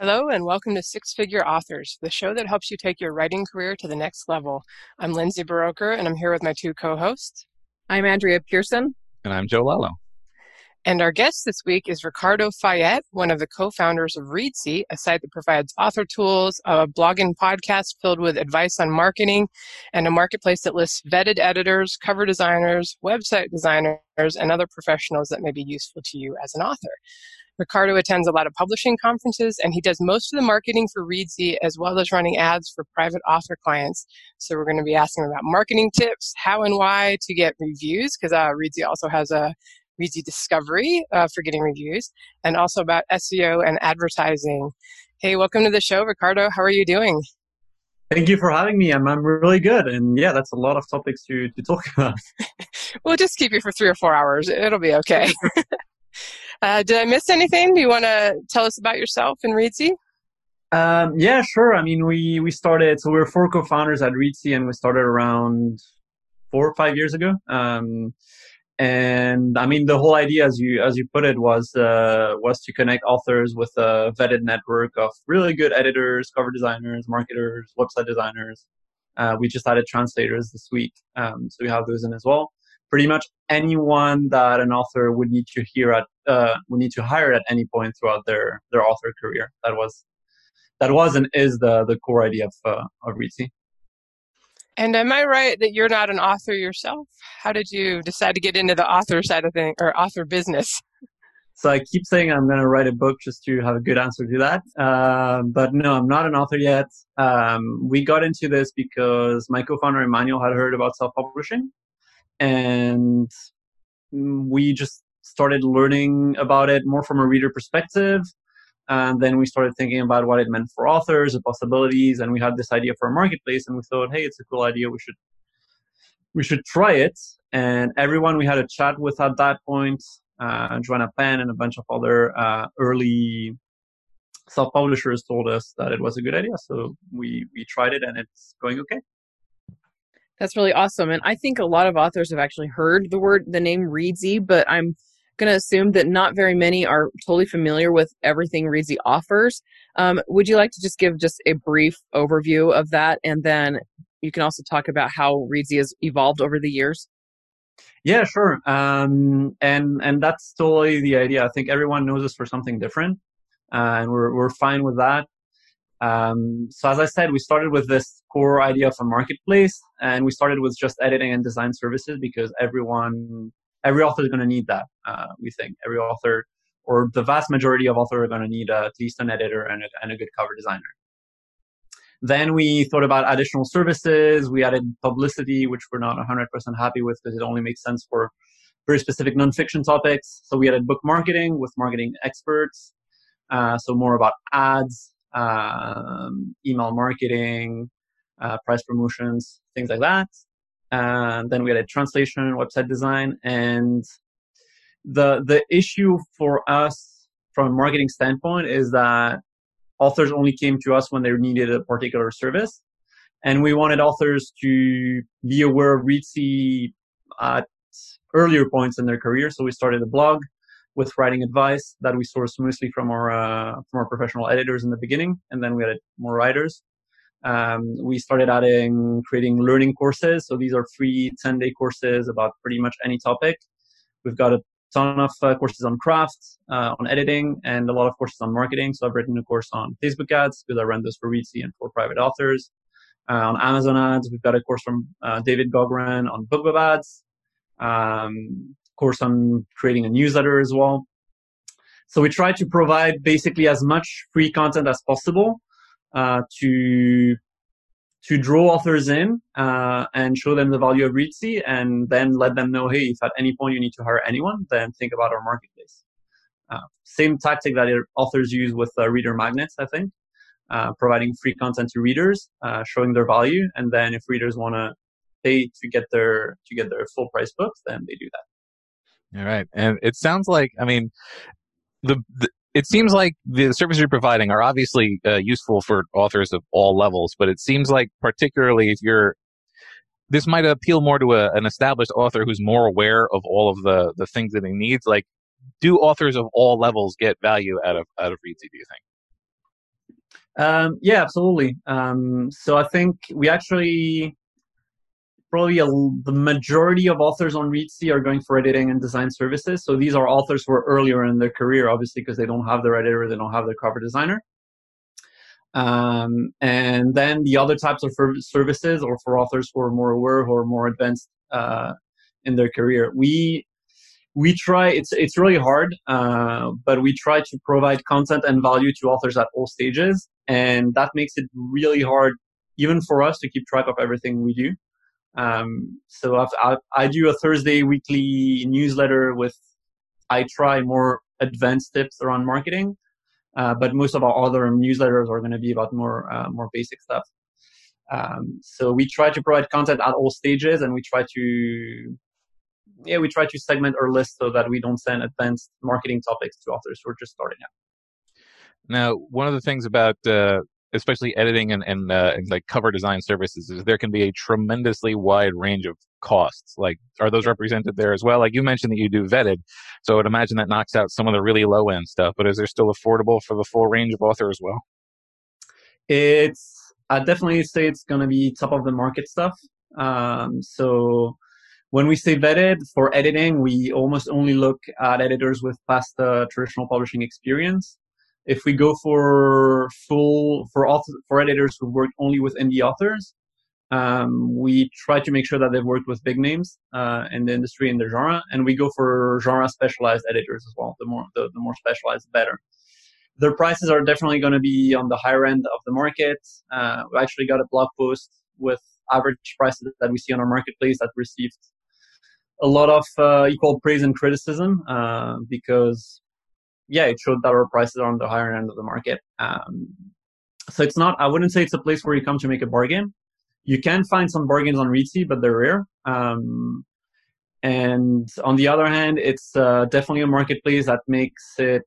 Hello, and welcome to Six Figure Authors, the show that helps you take your writing career to the next level. I'm Lindsay Buroker, and I'm here with my two co hosts. I'm Andrea Pearson. And I'm Jo Lallo. And our guest this week is Ricardo Fayet, one of the co founders of Reedsy, a site that provides author tools, a blog and podcast filled with advice on marketing, and a marketplace that lists vetted editors, cover designers, website designers, and other professionals that may be useful to you as an author. Ricardo attends a lot of publishing conferences and he does most of the marketing for Reedsy as well as running ads for private author clients. So we're going to be asking about marketing tips, how and why to get reviews, because uh, Reedsy also has a Reedsy Discovery uh, for getting reviews, and also about SEO and advertising. Hey, welcome to the show, Ricardo. How are you doing? Thank you for having me. I'm, I'm really good. And yeah, that's a lot of topics to, to talk about. we'll just keep you for three or four hours. It'll be okay. uh, did I miss anything? Do you want to tell us about yourself and Reedsy? Um, yeah, sure. I mean, we, we started, so we are four co-founders at Reedsy and we started around four or five years ago. Um, and I mean, the whole idea, as you as you put it, was uh, was to connect authors with a vetted network of really good editors, cover designers, marketers, website designers. Uh, we just added translators this week, um, so we have those in as well. Pretty much anyone that an author would need to hear at uh, would need to hire at any point throughout their their author career. That was that was and is the the core idea of uh, of Reedsy. And am I right that you're not an author yourself? How did you decide to get into the author side of thing or author business? So I keep saying I'm going to write a book just to have a good answer to that. Uh, but no, I'm not an author yet. Um, we got into this because my co-founder Emmanuel had heard about self-publishing, and we just started learning about it more from a reader perspective. And then we started thinking about what it meant for authors, the possibilities, and we had this idea for a marketplace. And we thought, hey, it's a cool idea. We should we should try it. And everyone we had a chat with at that point, uh, Joanna Penn and a bunch of other uh, early self-publishers told us that it was a good idea. So we we tried it, and it's going okay. That's really awesome. And I think a lot of authors have actually heard the word, the name Reedsy, but I'm going to assume that not very many are totally familiar with everything Reedsy offers. Um, would you like to just give just a brief overview of that, and then you can also talk about how Reedsy has evolved over the years? Yeah, sure. Um, and and that's totally the idea. I think everyone knows us for something different, uh, and we're we're fine with that. Um, so as I said, we started with this core idea of a marketplace, and we started with just editing and design services because everyone every author is going to need that. Uh, we think every author, or the vast majority of authors, are going to need uh, at least an editor and a, and a good cover designer. Then we thought about additional services. We added publicity, which we're not 100% happy with because it only makes sense for very specific nonfiction topics. So we added book marketing with marketing experts. Uh, so more about ads, um, email marketing, uh, price promotions, things like that and then we had a translation, website design, and the the issue for us from a marketing standpoint is that authors only came to us when they needed a particular service, and we wanted authors to be aware of Reedsy at earlier points in their career. So we started a blog with writing advice that we sourced mostly from our uh, from our professional editors in the beginning, and then we added more writers. Um, we started adding creating learning courses. So these are free 10 day courses about pretty much any topic. We've got a ton of uh, courses on craft, uh, on editing, and a lot of courses on marketing. So I've written a course on Facebook ads because I run those for Reedsy and for private authors. Uh, on Amazon ads, we've got a course from uh, David Gaughran on BookBub ads. Um, course I'm creating a newsletter as well. So we try to provide basically as much free content as possible uh, to to draw authors in uh, and show them the value of Reedsy, and then let them know, hey, if at any point you need to hire anyone, then think about our marketplace. Uh, same tactic that authors use with uh, reader magnets, I think, uh, providing free content to readers, uh, showing their value, and then if readers want to pay to get their to get their full price books, then they do that. All right, and it sounds like I mean the, the it seems like the services you're providing are obviously uh, useful for authors of all levels, but it seems like particularly if you're this might appeal more to a, an established author who's more aware of all of the the things that he needs. Like, do authors of all levels get value out of out of Reedsy? Do you think? Um, yeah, absolutely. Um, so I think we actually probably a, the majority of authors on Reedsy are going for editing and design services. So these are authors who are earlier in their career, obviously, because they don't have their editor, they don't have their cover designer. Um, and then the other types of services, or for authors who are more aware, who are more advanced uh, in their career, we we try. It's it's really hard, uh, but we try to provide content and value to authors at all stages, and that makes it really hard, even for us, to keep track of everything we do. Um, so I've, I, I do a Thursday weekly newsletter with I try more advanced tips around marketing, uh, but most of our other newsletters are going to be about more uh, more basic stuff. Um, so we try to provide content at all stages, and we try to yeah we try to segment our list so that we don't send advanced marketing topics to authors who are just starting out. Now, one of the things about uh, especially editing and, and, uh, and, like cover design services is there can be a tremendously wide range of costs like are those represented there as well? Like you mentioned that you do vetted so i would imagine that knocks out some of the really low end stuff but is there still affordable for the full range of author as well? It's i definitely say it's going to be top of the market stuff. Um, so when we say vetted for editing we almost only look at editors with past uh, traditional publishing experience if we go for full for author, for editors who work only with indie authors, um, we try to make sure that they've worked with big names uh, in the industry in the genre, and we go for genre specialized editors as well. The more the, the more specialized, the better. Their prices are definitely going to be on the higher end of the market. Uh, we actually got a blog post with average prices that we see on our marketplace that received a lot of uh, equal praise and criticism uh, because yeah, it showed that our prices are on the higher end of the market. Um, so it's not, I wouldn't say it's a place where you come to make a bargain. You can find some bargains on Reedsy, but they're rare. Um, and on the other hand, it's uh, definitely a marketplace that makes it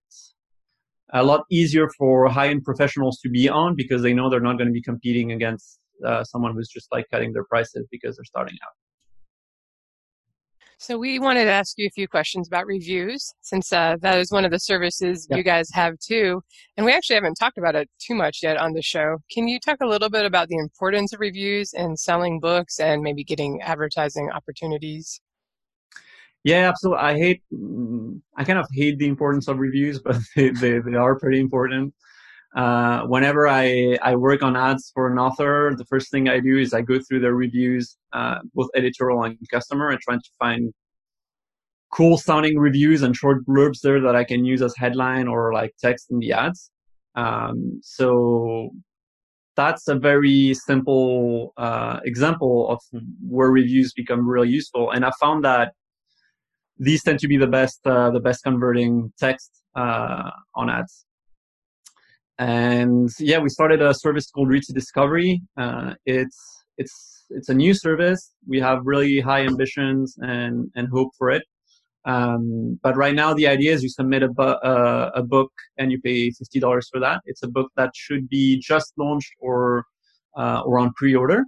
a lot easier for high-end professionals to be on because they know they're not going to be competing against uh, someone who's just like cutting their prices because they're starting out. So we wanted to ask you a few questions about reviews, since uh, that is one of the services you guys have too. And we actually haven't talked about it too much yet on the show. Can you talk a little bit about the importance of reviews in selling books and maybe getting advertising opportunities? Yeah, absolutely. I hate, mm, I kind of hate the importance of reviews, but they, they, they are pretty important. Uh, whenever I, I work on ads for an author, the first thing I do is I go through their reviews, uh, both editorial and customer, and try to find cool sounding reviews and short blurbs there that I can use as headline or like text in the ads. Um, so that's a very simple uh, example of where reviews become really useful. And I found that these tend to be the best, uh, the best converting text uh, on ads. And yeah, we started a service called Reedsy Discovery. Uh, it's it's it's a new service. We have really high ambitions and and hope for it. Um, but right now, the idea is you submit a, bu- uh, a book and you pay fifty dollars for that. It's a book that should be just launched or uh, or on pre-order.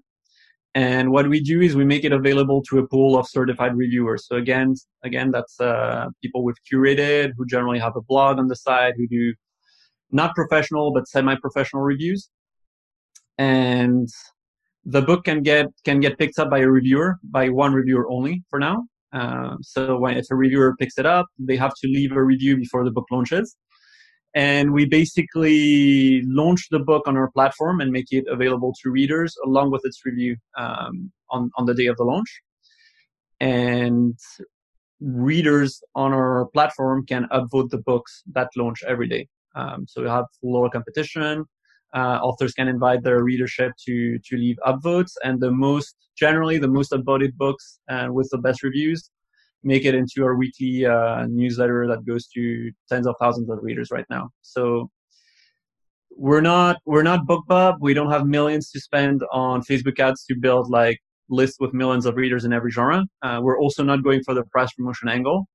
And what we do is we make it available to a pool of certified reviewers. So again, again, that's uh, people we've curated who generally have a blog on the side who do not professional but semi-professional reviews. And the book can get can get picked up by a reviewer by one reviewer only for now. Uh, so when if a reviewer picks it up they have to leave a review before the book launches. And we basically launch the book on our platform and make it available to readers along with its review um, on, on the day of the launch. And readers on our platform can upvote the books that launch every day um, so we have lower competition. Uh, authors can invite their readership to to leave upvotes, and the most generally the most upvoted books and uh, with the best reviews make it into our weekly uh, newsletter that goes to tens of thousands of readers right now. So we're not we're not BookBub. We don't have millions to spend on Facebook ads to build like lists with millions of readers in every genre. Uh, we're also not going for the price promotion angle.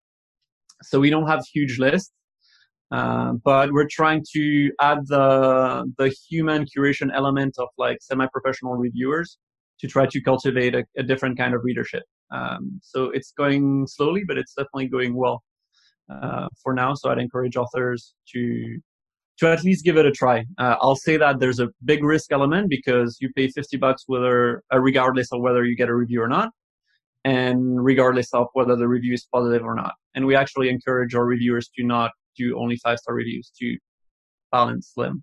So we don't have huge lists. Uh, but we're trying to add the the human curation element of like semi-professional reviewers to try to cultivate a, a different kind of readership. Um, so it's going slowly, but it's definitely going well uh, for now. So I'd encourage authors to to at least give it a try. Uh, I'll say that there's a big risk element because you pay 50 bucks whether, uh, regardless of whether you get a review or not, and regardless of whether the review is positive or not. And we actually encourage our reviewers to not do only five star reviews, to balance them.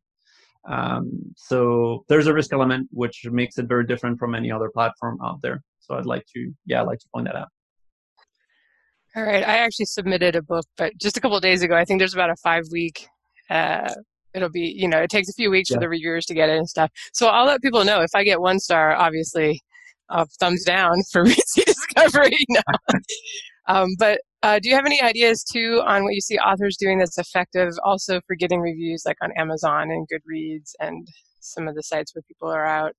Um, so there's a risk element which makes it very different from any other platform out there. So I'd like to, yeah, I'd like to point that out. All right, I actually submitted a book, but just a couple days ago. I think there's about a five week. Uh, it'll be, you know, it takes a few weeks yeah. for the reviewers to get it and stuff. So I'll let people know if I get one star. Obviously, uh, thumbs down for Reedsy Discovery. no. um, but uh, do you have any ideas too on what you see authors doing that's effective also for getting reviews like on Amazon and Goodreads and some of the sites where people are out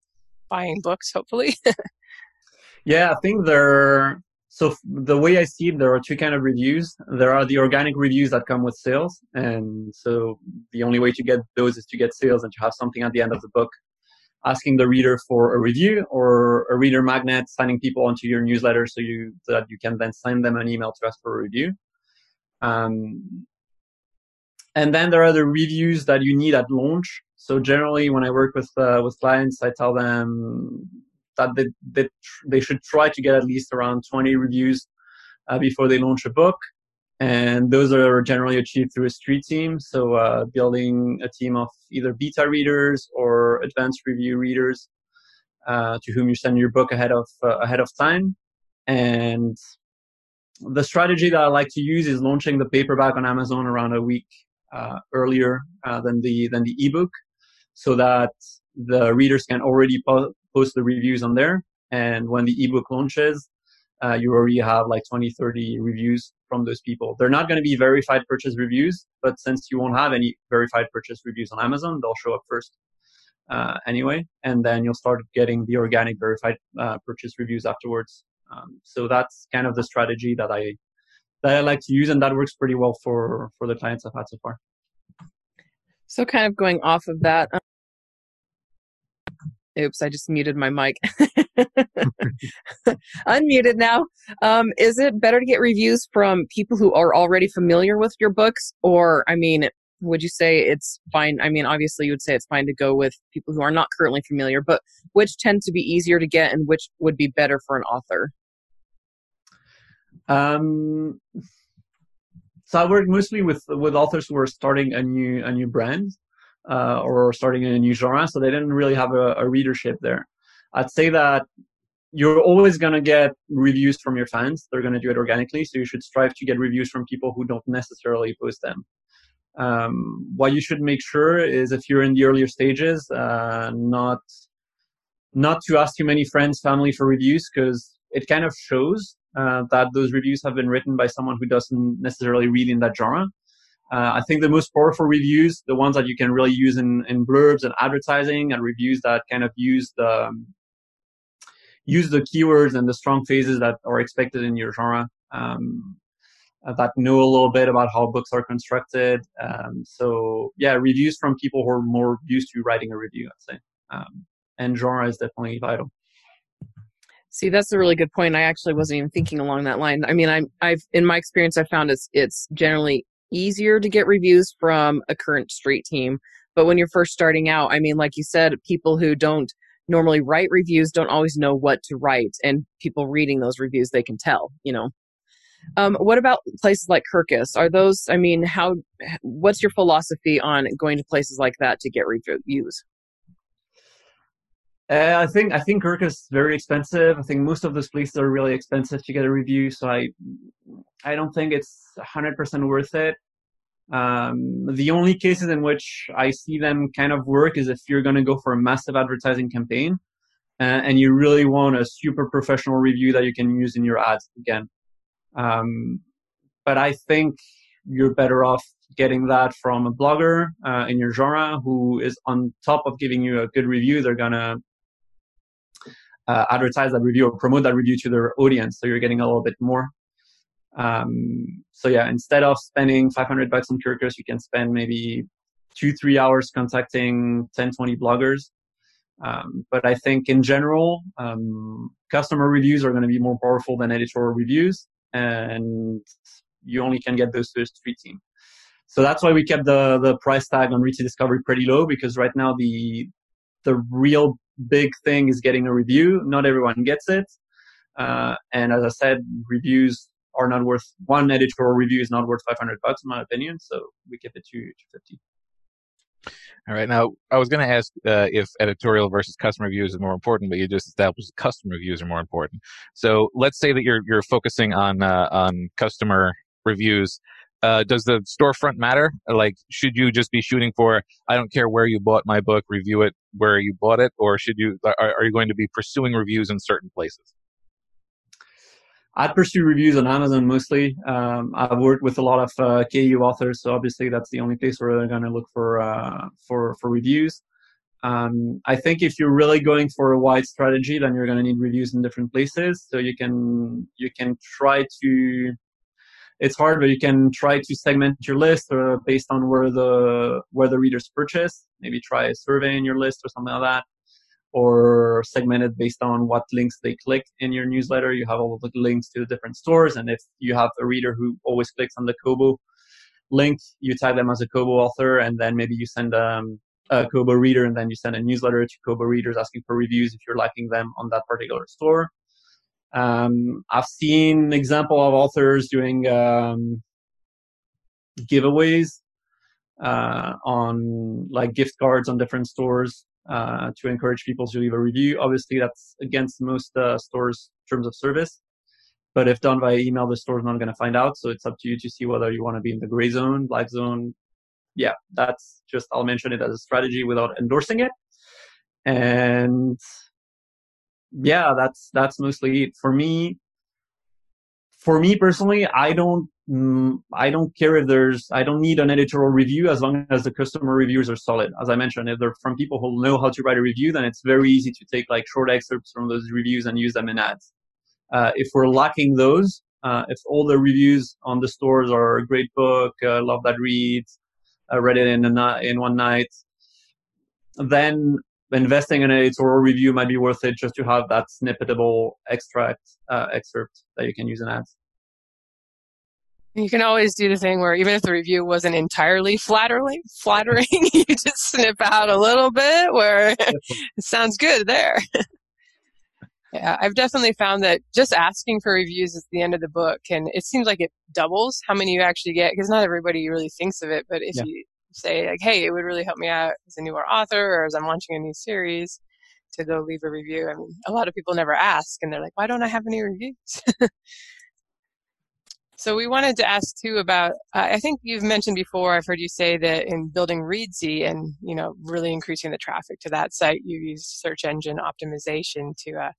buying books, hopefully? yeah, I think there. So the way I see it, there are two kind of reviews. There are the organic reviews that come with sales, and so the only way to get those is to get sales and to have something at the end of the book asking the reader for a review or a reader magnet, signing people onto your newsletter so you so that you can then send them an email to ask for a review. Um, and then there are the reviews that you need at launch. So generally, when I work with uh, with clients, I tell them that they, they, they should try to get at least around 20 reviews uh, before they launch a book and those are generally achieved through a street team. So uh, building a team of either beta readers or advanced review readers uh, to whom you send your book ahead of uh, ahead of time. And the strategy that I like to use is launching the paperback on Amazon around a week uh, earlier uh, than the than the ebook, so that the readers can already po- post the reviews on there. And when the ebook launches, uh, you already have like 20, 30 reviews from those people. They're not going to be verified purchase reviews, but since you won't have any verified purchase reviews on Amazon, they'll show up first uh, anyway, and then you'll start getting the organic verified uh, purchase reviews afterwards. Um, so that's kind of the strategy that I that I like to use, and that works pretty well for for the clients I've had so far. So, kind of going off of that. Oops, I just muted my mic. Unmuted now. Um, is it better to get reviews from people who are already familiar with your books? Or, I mean, would you say it's fine? I mean, obviously, you would say it's fine to go with people who are not currently familiar, but which tend to be easier to get and which would be better for an author? Um, so I work mostly with with authors who are starting a new a new brand uh, or starting in a new genre, so they didn't really have a, a readership there. I'd say that you're always going to get reviews from your fans. They're going to do it organically. So you should strive to get reviews from people who don't necessarily post them. Um, what you should make sure is if you're in the earlier stages, uh, not, not to ask too many friends, family for reviews because it kind of shows uh, that those reviews have been written by someone who doesn't necessarily read in that genre. Uh, I think the most powerful reviews, the ones that you can really use in, in blurbs and advertising and reviews that kind of use the, use the keywords and the strong phrases that are expected in your genre. Um, uh, that know a little bit about how books are constructed. Um, so yeah, reviews from people who are more used to writing a review, I'd say. Um, and genre is definitely vital. See, that's a really good point. I actually wasn't even thinking along that line. I mean, I'm, I've, in my experience, I found it's, it's generally easier to get reviews from a current street team. But when you're first starting out, I mean, like you said, people who don't normally write reviews don't always know what to write and people reading those reviews they can tell you know. Um, what about places like kirkus? Are those i mean how what's your philosophy on going to places like that to get reviews uh, I think I think Kirkus is very expensive. I think most of those places are really expensive to get a review, so I I don't think it's 100% worth it. Um, the only cases in which I see them kind of work is if you're going to go for a massive advertising campaign uh, and you really want a super professional review that you can use in your ads again. Um, but I think you're better off getting that from a blogger uh, in your genre who is on top of giving you a good review. They're going to uh, advertise that review or promote that review to their audience. So you're getting a little bit more. Um, so yeah, instead of spending 500 bucks on Kirkus, you can spend maybe two, three hours contacting 10, 20 bloggers. Um, but I think in general, um, customer reviews are going to be more powerful than editorial reviews, and you only can get those to a street team. So that's why we kept the the price tag on Reedsy Discovery pretty low because right now the the real big thing is getting a review. Not everyone gets it, uh, and as I said, reviews are not worth one editorial review is not worth 500 bucks in my opinion. So we kept it to 250. All right. Now, I was going to ask uh, if editorial versus customer reviews is more important, but you just established customer reviews are more important. So let's say that you're you're focusing on uh, on customer reviews. Uh, does the storefront matter? Like, should you just be shooting for? I don't care where you bought my book, review it where you bought it, or should you? Are, are you going to be pursuing reviews in certain places? I'd pursue reviews on Amazon mostly. Um, I've worked with a lot of uh, KU authors, so obviously that's the only place where they're going to look for uh, for for reviews. Um, I think if you're really going for a wide strategy, then you're going to need reviews in different places. So you can you can try to. It's hard, but you can try to segment your list uh, based on where the where the readers purchase. Maybe try a survey in your list or something like that or segment it based on what links they click in your newsletter. You have all the links to the different stores. And if you have a reader who always clicks on the Kobo link, you tag them as a Kobo author, and then maybe you send um, a Kobo reader, and then you send a newsletter to Kobo readers asking for reviews if you're liking them on that particular store. Um, I've seen example of authors doing um, giveaways uh, on like gift cards on different stores uh, to encourage people to leave a review. Obviously, that's against most uh, stores' terms of service. But if done via email, the store's not going to find out. So it's up to you to see whether you want to be in the gray zone, black zone. Yeah, that's just, I'll mention it as a strategy without endorsing it. And yeah, that's, that's mostly it. For me, for me personally, I don't mm, I don't care if there's I don't need an editorial review as long as the customer reviews are solid. As I mentioned, if they're from people who know how to write a review, then it's very easy to take like short excerpts from those reviews and use them in ads. Uh, if we're lacking those, uh, if all the reviews on the stores are great book, uh, love that read, uh, read it in a in one night, then investing in an editorial review might be worth it just to have that snippetable extract uh, excerpt that you can use in ads. You can always do the thing where even if the review wasn't entirely flattering, flattering, you just snip out a little bit where it sounds good there. yeah, I've definitely found that just asking for reviews at the end of the book and it seems like it doubles how many you actually get because not everybody really thinks of it. But if yeah. you say like, "Hey, it would really help me out as a newer author or as I'm launching a new series," to go leave a review. I mean, a lot of people never ask, and they're like, "Why don't I have any reviews?" So we wanted to ask too about. Uh, I think you've mentioned before. I've heard you say that in building Reedsy and you know really increasing the traffic to that site, you use search engine optimization to uh,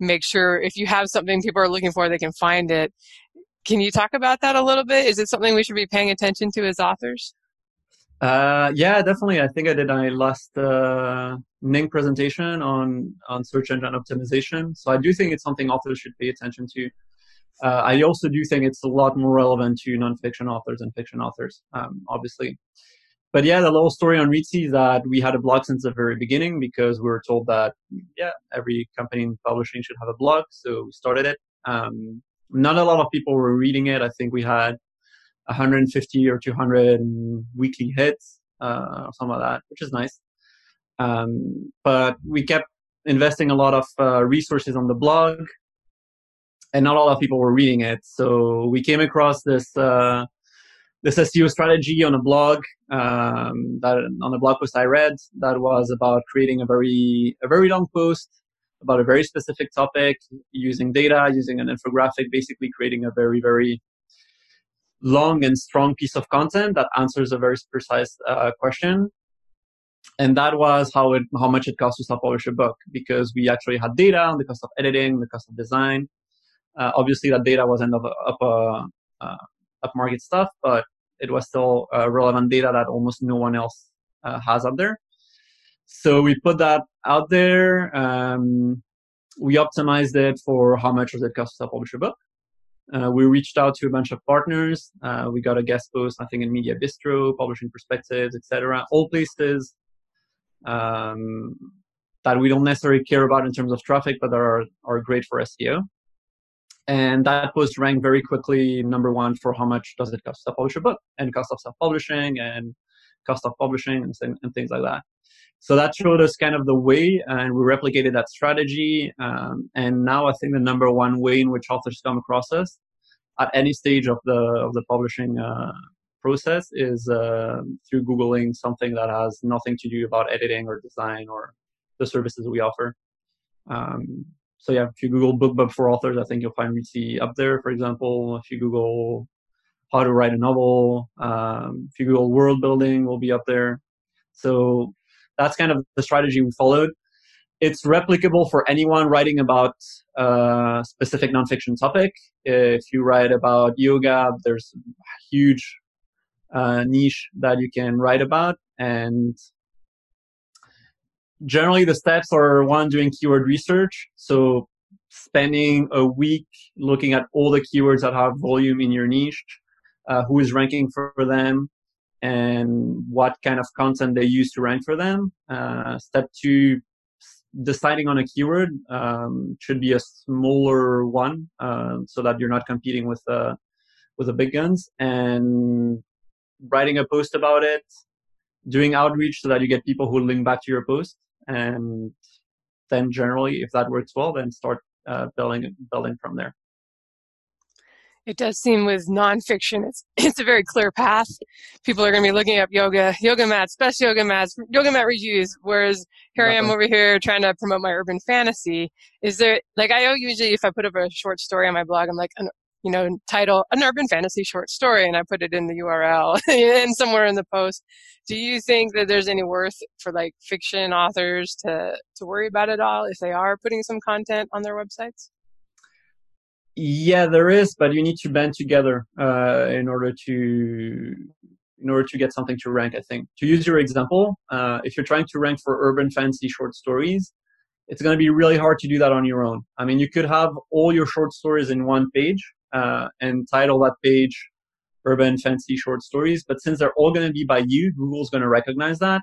make sure if you have something people are looking for, they can find it. Can you talk about that a little bit? Is it something we should be paying attention to as authors? Uh, yeah, definitely. I think I did my last uh, NINC presentation on on search engine optimization. So I do think it's something authors should pay attention to. Uh, I also do think it's a lot more relevant to nonfiction authors and fiction authors, um, obviously. But yeah, the little story on Reedsy is that we had a blog since the very beginning because we were told that, yeah, every company in publishing should have a blog. So we started it. Um, not a lot of people were reading it. I think we had 150 or 200 weekly hits, uh, or something like that, which is nice. Um, but we kept investing a lot of uh, resources on the blog and not a lot of people were reading it. So we came across this uh, this SEO strategy on a blog um, that on a blog post I read that was about creating a very a very long post about a very specific topic using data, using an infographic, basically creating a very very long and strong piece of content that answers a very precise uh, question. And that was how it how much it cost to self publish a book because we actually had data on the cost of editing, the cost of design, uh, obviously, that data wasn't up, up, uh, uh, up market stuff, but it was still relevant data that almost no one else has out there. So we put that out there. Um, we optimized it for how much does it cost to self-publish a book. Uh, we reached out to a bunch of partners. Uh, we got a guest post, I think, in Media Bistro, Publishing Perspectives, etc. All places um, that we don't necessarily care about in terms of traffic, but are are great for SEO. and that was ranked very quickly number one for how much does it cost to publish a book and cost of self-publishing and cost of publishing and, and things like that. So that showed us kind of the way, and we replicated that strategy. Um, and now I think the number one way in which authors come across us at any stage of the of the publishing uh, process is uh, through googling something that has nothing to do about editing or design or the services we offer. Um, so yeah, if you Google BookBub for authors, I think you'll find Reedsy up there. For example, if you Google how to write a novel, um, if you Google world building, will be up there. So that's kind of the strategy we followed. It's replicable for anyone writing about a specific nonfiction topic. If you write about yoga, there's a huge uh, niche that you can write about. And generally the steps are one, doing keyword research. So spending a week looking at all the keywords that have volume in your niche, uh, who is ranking for them, and what kind of content they use to rank for them. Uh, step two, deciding on a keyword um, should be a smaller one uh, so that you're not competing with uh, with the big guns and writing a post about it doing outreach so that you get people who link back to your post and then generally if that works well then start uh, building building from there it does seem with nonfiction, it's it's a very clear path. People are going to be looking up yoga, yoga mats, best yoga mats, yoga mat reviews. Whereas here I am over here trying to promote my urban fantasy. Is there like I usually if I put up a short story on my blog, I'm like, you know, title an urban fantasy short story, and I put it in the URL and somewhere in the post. Do you think that there's any worth for like fiction authors to to worry about it all if they are putting some content on their websites? Yeah, there is, but you need to band together uh, in order to in order to get something to rank. I think to use your example, uh, if you're trying to rank for urban fantasy short stories, it's going to be really hard to do that on your own. I mean, you could have all your short stories in one page uh, and title that page urban fantasy short stories, but since they're all going to be by you, Google's going to recognize that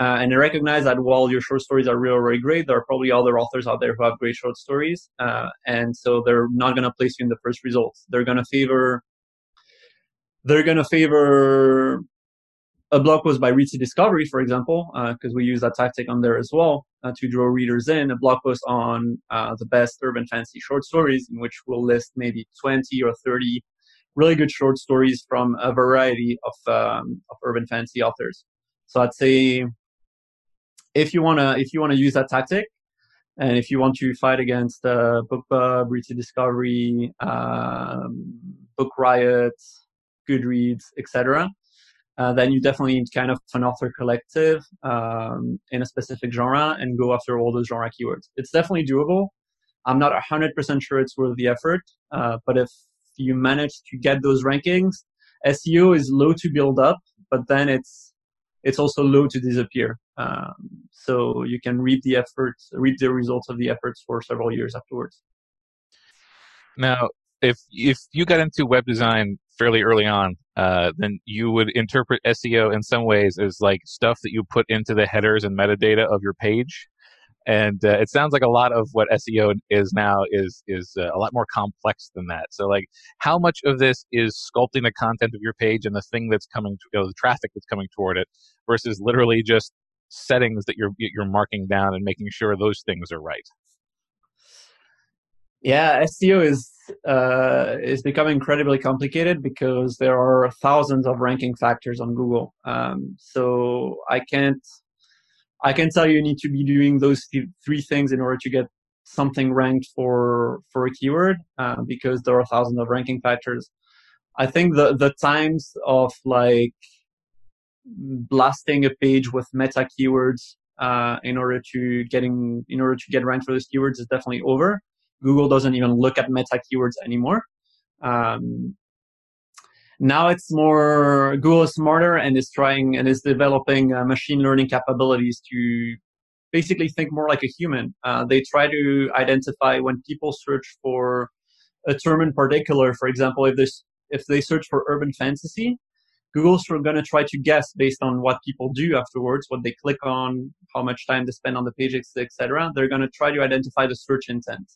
uh, and I recognize that while your short stories are really, really great, there are probably other authors out there who have great short stories. Uh, and so they're not going to place you in the first results. They're going to favor, they're going to favor a blog post by Reedsy Discovery, for example, because uh, we use that tactic on there as well uh, to draw readers in. A blog post on uh, the best urban fantasy short stories, in which we'll list maybe 20 or 30 really good short stories from a variety of, um, of urban fantasy authors. So I'd say if you wanna if you wanna use that tactic, and if you want to fight against uh, BookBub, Reedsy Discovery, um, Book Riot, Goodreads, etc., uh, then you definitely need kind of an author collective um, in a specific genre and go after all those genre keywords. It's definitely doable. I'm not 100% sure it's worth the effort, uh, but if you manage to get those rankings, SEO is low to build up, but then it's it's also low to disappear. Um, so you can reap the efforts, reap the results of the efforts for several years afterwards. Now, if if you got into web design fairly early on, uh, then you would interpret SEO in some ways as like stuff that you put into the headers and metadata of your page and uh, it sounds like a lot of what SEO is now is is uh, a lot more complex than that. So, like, how much of this is sculpting the content of your page and the thing that's coming, to, you know, the traffic that's coming toward it, versus literally just settings that you're you're marking down and making sure those things are right. Yeah, SEO is uh, is becoming incredibly complicated because there are thousands of ranking factors on Google. Um, so I can't I can tell you, you need to be doing those th- three things in order to get something ranked for for a keyword uh, because there are thousands of ranking factors. I think the the times of like blasting a page with meta keywords uh, in order to getting in order to get ranked for those keywords is definitely over. Google doesn't even look at meta keywords anymore. Um, now it's more Google smarter and is trying and is developing uh, machine learning capabilities to basically think more like a human. Uh, they try to identify when people search for a term in particular. For example, if if they search for urban fantasy, Google's going to try to guess based on what people do afterwards, what they click on, how much time they spend on the page, etc. They're going to try to identify the search intent.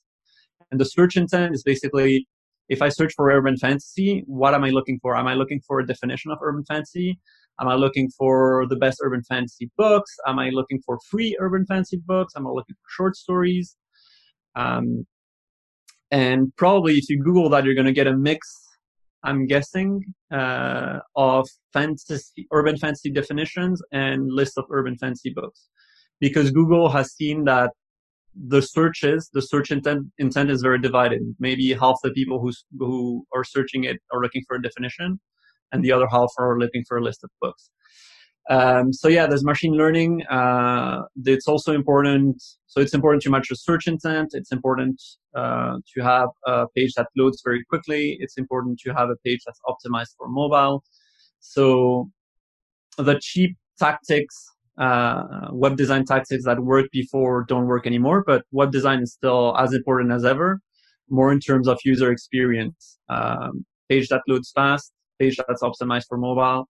And the search intent is basically if I search for urban fantasy, what am I looking for? Am I looking for a definition of urban fantasy? Am I looking for the best urban fantasy books? Am I looking for free urban fantasy books? Am I looking for short stories? Um, and probably if you Google that, you're going to get a mix, I'm guessing, uh, of fantasy, urban fantasy definitions and list of urban fantasy books. Because Google has seen that the searches, the search intent, intent is very divided. Maybe half the people who, who are searching it are looking for a definition and the other half are looking for a list of books. Um, so yeah, there's machine learning. Uh, it's also important. So it's important to match the search intent. It's important uh, to have a page that loads very quickly. It's important to have a page that's optimized for mobile. So the cheap tactics, uh, web design tactics that worked before don't work anymore. But web design is still as important as ever. More in terms of user experience. Um, page that loads fast, page that's optimized for mobile,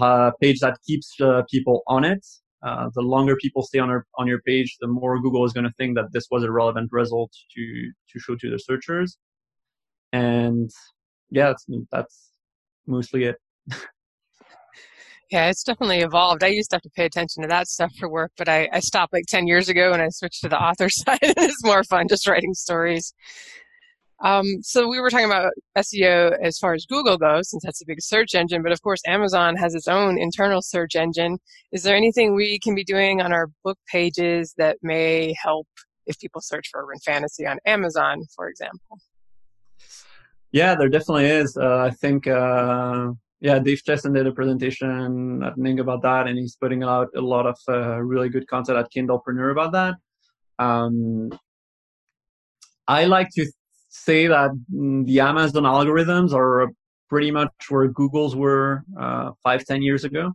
a page that keeps uh, people on it. Uh, the longer people stay on, our, on your page, the more Google is going to think that this was a relevant result to to show to the searchers. And yeah, that's, that's mostly it. Yeah, it's definitely evolved. I used to have to pay attention to that stuff for work, but I, I stopped like 10 years ago and I switched to the author side. it's more fun just writing stories. Um, so we were talking about SEO as far as Google goes, since that's a big search engine, but of course Amazon has its own internal search engine. Is there anything we can be doing on our book pages that may help if people search for urban fantasy on Amazon, for example? Yeah, there definitely is. Uh, I think, uh, yeah, Dave Chesson did a presentation at NINC about that, and he's putting out a lot of uh, really good content at Kindlepreneur about that. Um, I like to say that mm, the Amazon algorithms are pretty much where Google's were uh, five, ten years ago.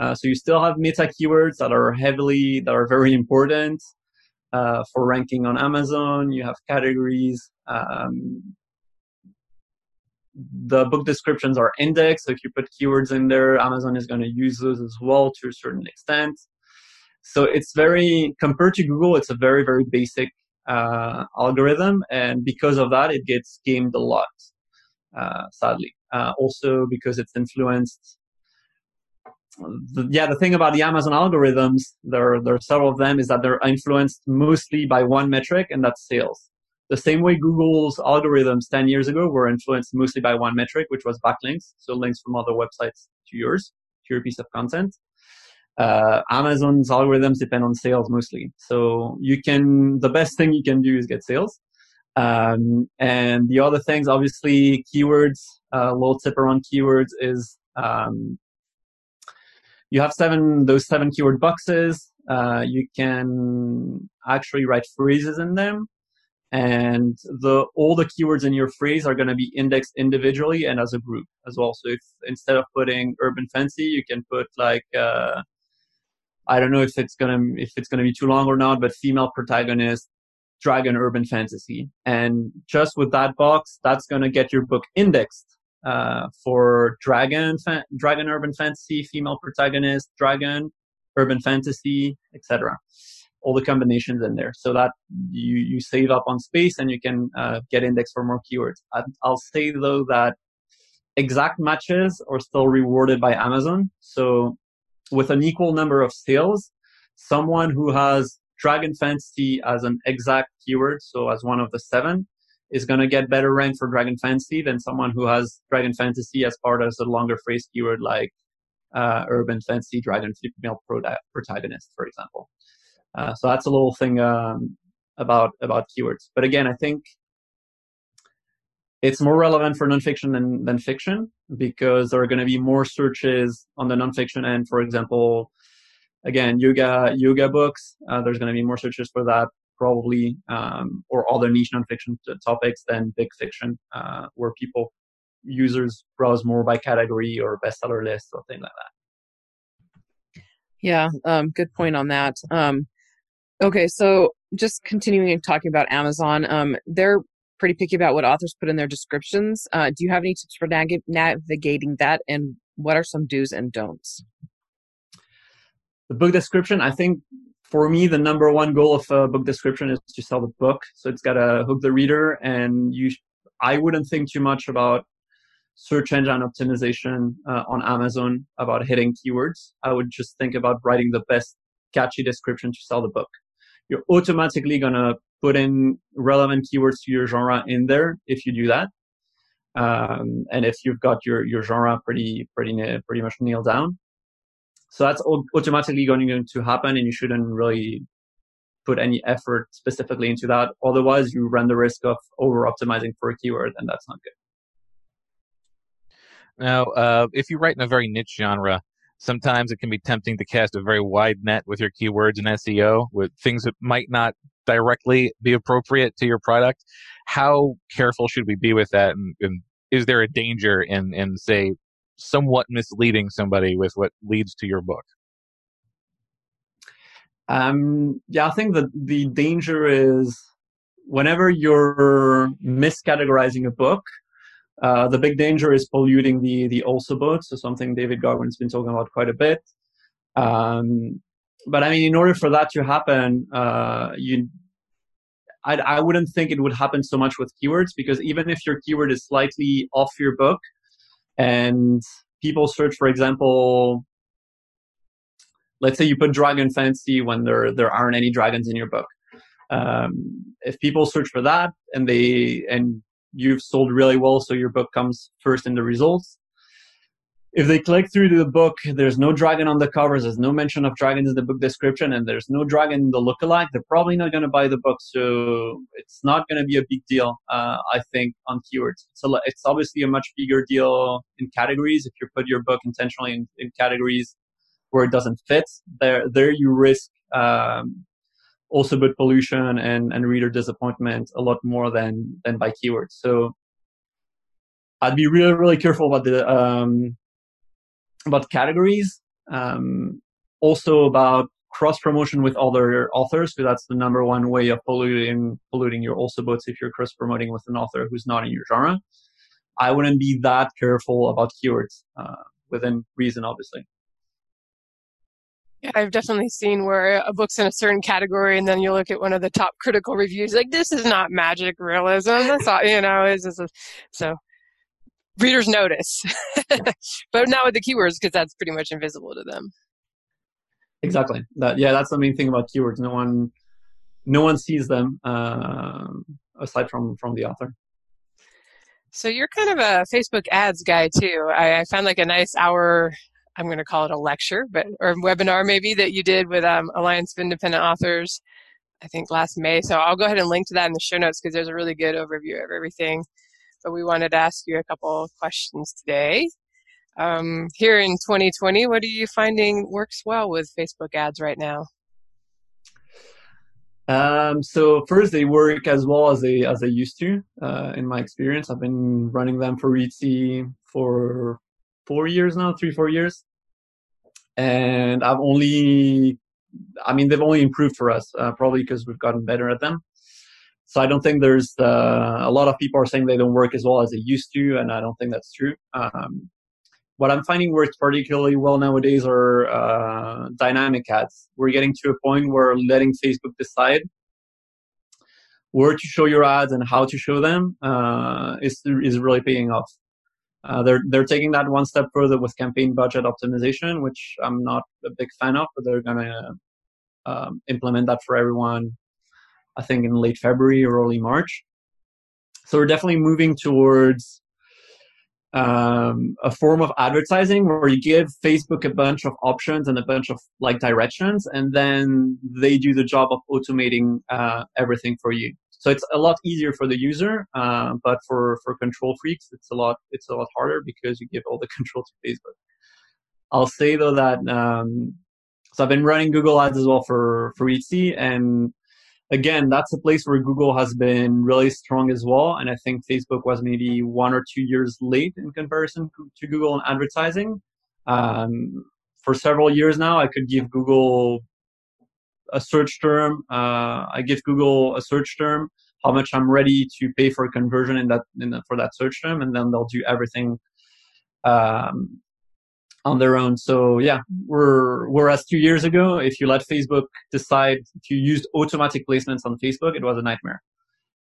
Uh, so you still have meta keywords that are heavily, that are very important uh, for ranking on Amazon. You have categories. Um, the book descriptions are indexed. So if you put keywords in there, Amazon is going to use those as well to a certain extent. So it's very, compared to Google, it's a very, very basic uh, algorithm, and because of that, it gets gamed a lot. Uh, sadly, uh, also because it's influenced. The, yeah, the thing about the Amazon algorithms, there there are several of them, is that they're influenced mostly by one metric, and that's sales. The same way Google's algorithms 10 years ago were influenced mostly by one metric, which was backlinks, so links from other websites to yours, to your piece of content uh, Amazon's algorithms depend on sales mostly. So you can, the best thing you can do is get sales. Um, and the other things, obviously, keywords, a uh, little tip around keywords is, um, you have seven, those seven keyword boxes. Uh, you can actually write phrases in them. And the, all the keywords in your phrase are going to be indexed individually and as a group as well. So if instead of putting urban fancy, you can put like, uh, I don't know if it's gonna if it's gonna be too long or not, but female protagonist, dragon urban fantasy, and just with that box, that's gonna get your book indexed uh, for dragon fa- dragon urban fantasy, female protagonist, dragon urban fantasy, etc. All the combinations in there, so that you you save up on space and you can uh, get indexed for more keywords. I'll say though that exact matches are still rewarded by Amazon. So with an equal number of sales, someone who has Dragon Fantasy as an exact keyword, so as one of the seven, is going to get better rank for Dragon Fantasy than someone who has Dragon Fantasy as part of a longer phrase keyword like uh, Urban Fantasy Dragon Female Protagonist, for example. Uh, so that's a little thing um, about about keywords. But again, I think it's more relevant for nonfiction than, than fiction because there are going to be more searches on the nonfiction end. For example, again, yoga yoga books. Uh, there's going to be more searches for that probably, um, or other niche nonfiction topics than big fiction, uh, where people users browse more by category or bestseller list or things like that. Yeah, um, good point on that. Um, okay, so just continuing and talking about Amazon, um, they're pretty picky about what authors put in their descriptions. Uh, do you have any tips for nav- navigating that, and what are some do's and don'ts? The book description, I think, for me, the number one goal of a book description is to sell the book. So it's got to hook the reader, and you. I wouldn't think too much about search engine optimization uh, on Amazon about hitting keywords. I would just think about writing the best catchy description to sell the book. You're automatically going to put in relevant keywords to your genre in there if you do that. Um, and if you've got your, your genre pretty, pretty, pretty much nailed down. So that's automatically going to happen and you shouldn't really put any effort specifically into that. Otherwise you run the risk of over optimizing for a keyword and that's not good. Now, uh, if you write in a very niche genre, sometimes it can be tempting to cast a very wide net with your keywords and SEO with things that might not directly be appropriate to your product. How careful should we be with that? And, and is there a danger in, in, say, somewhat misleading somebody with what leads to your book? Um, yeah, I think that the danger is whenever you're miscategorizing a book, uh, the big danger is polluting the the also bought, so something David Gaughran's been talking about quite a bit. Um, but I mean, in order for that to happen, uh, you, I, I wouldn't think it would happen so much with keywords because even if your keyword is slightly off your book, and people search, for example, let's say you put dragon fantasy when there there aren't any dragons in your book. Um, if people search for that and they and you've sold really well, so your book comes first in the results. If they click through to the book, there's no dragon on the covers, there's no mention of dragons in the book description, and there's no dragon in the lookalike, they're probably not going to buy the book. So it's not going to be a big deal, uh, I think, on keywords. It's, it's obviously a much bigger deal in categories. If you put your book intentionally in, in categories where it doesn't fit, there, there you risk um, also bought pollution and, and reader disappointment a lot more than than by keywords. So I'd be really really careful about the um, about categories. Um, also about cross promotion with other authors, because that's the number one way of polluting polluting your also boughts if you're cross promoting with an author who's not in your genre. I wouldn't be that careful about keywords uh, within reason, obviously. Yeah, I've definitely seen where a book's in a certain category, and then you look at one of the top critical reviews, like this is not magic realism. That's all, you know, is so readers notice, but not with the keywords because that's pretty much invisible to them. Exactly. That yeah, that's the main thing about keywords. No one, no one sees them uh, aside from from the author. So you're kind of a Facebook ads guy too. I, I found like a nice hour I'm going to call it a lecture, but or webinar maybe that you did with um, Alliance of Independent Authors, I think last May. So I'll go ahead and link to that in the show notes because there's a really good overview of everything. But we wanted to ask you a couple questions today. Um, here in 2020, what are you finding works well with Facebook ads right now? Um, so first, they work as well as they as they used to. Uh, in my experience, I've been running them for Reedsy for four years now, three, four years. And I've only, I mean, they've only improved for us, uh, probably because we've gotten better at them. So I don't think there's uh, a lot of people are saying they don't work as well as they used to, and I don't think that's true. Um, what I'm finding works particularly well nowadays are uh, dynamic ads. We're getting to a point where letting Facebook decide where to show your ads and how to show them uh, is is really paying off. Uh, they're they're taking that one step further with campaign budget optimization, which I'm not a big fan of, but they're gonna um, implement that for everyone. I think in late February or early March. So we're definitely moving towards um, a form of advertising where you give Facebook a bunch of options and a bunch of like directions, and then they do the job of automating uh, everything for you. So it's a lot easier for the user, uh, but for, for control freaks, it's a lot it's a lot harder because you give all the control to Facebook. I'll say though that um, so I've been running Google Ads as well for for Reedsy, and again, that's a place where Google has been really strong as well. And I think Facebook was maybe one or two years late in comparison to Google in advertising. Um, for several years now, I could give Google a search term. Uh, I give Google a search term, how much I'm ready to pay for a conversion in that in the, for that search term, and then they'll do everything um, on their own. So yeah, we're whereas two years ago, if you let Facebook decide if you used automatic placements on Facebook, it was a nightmare.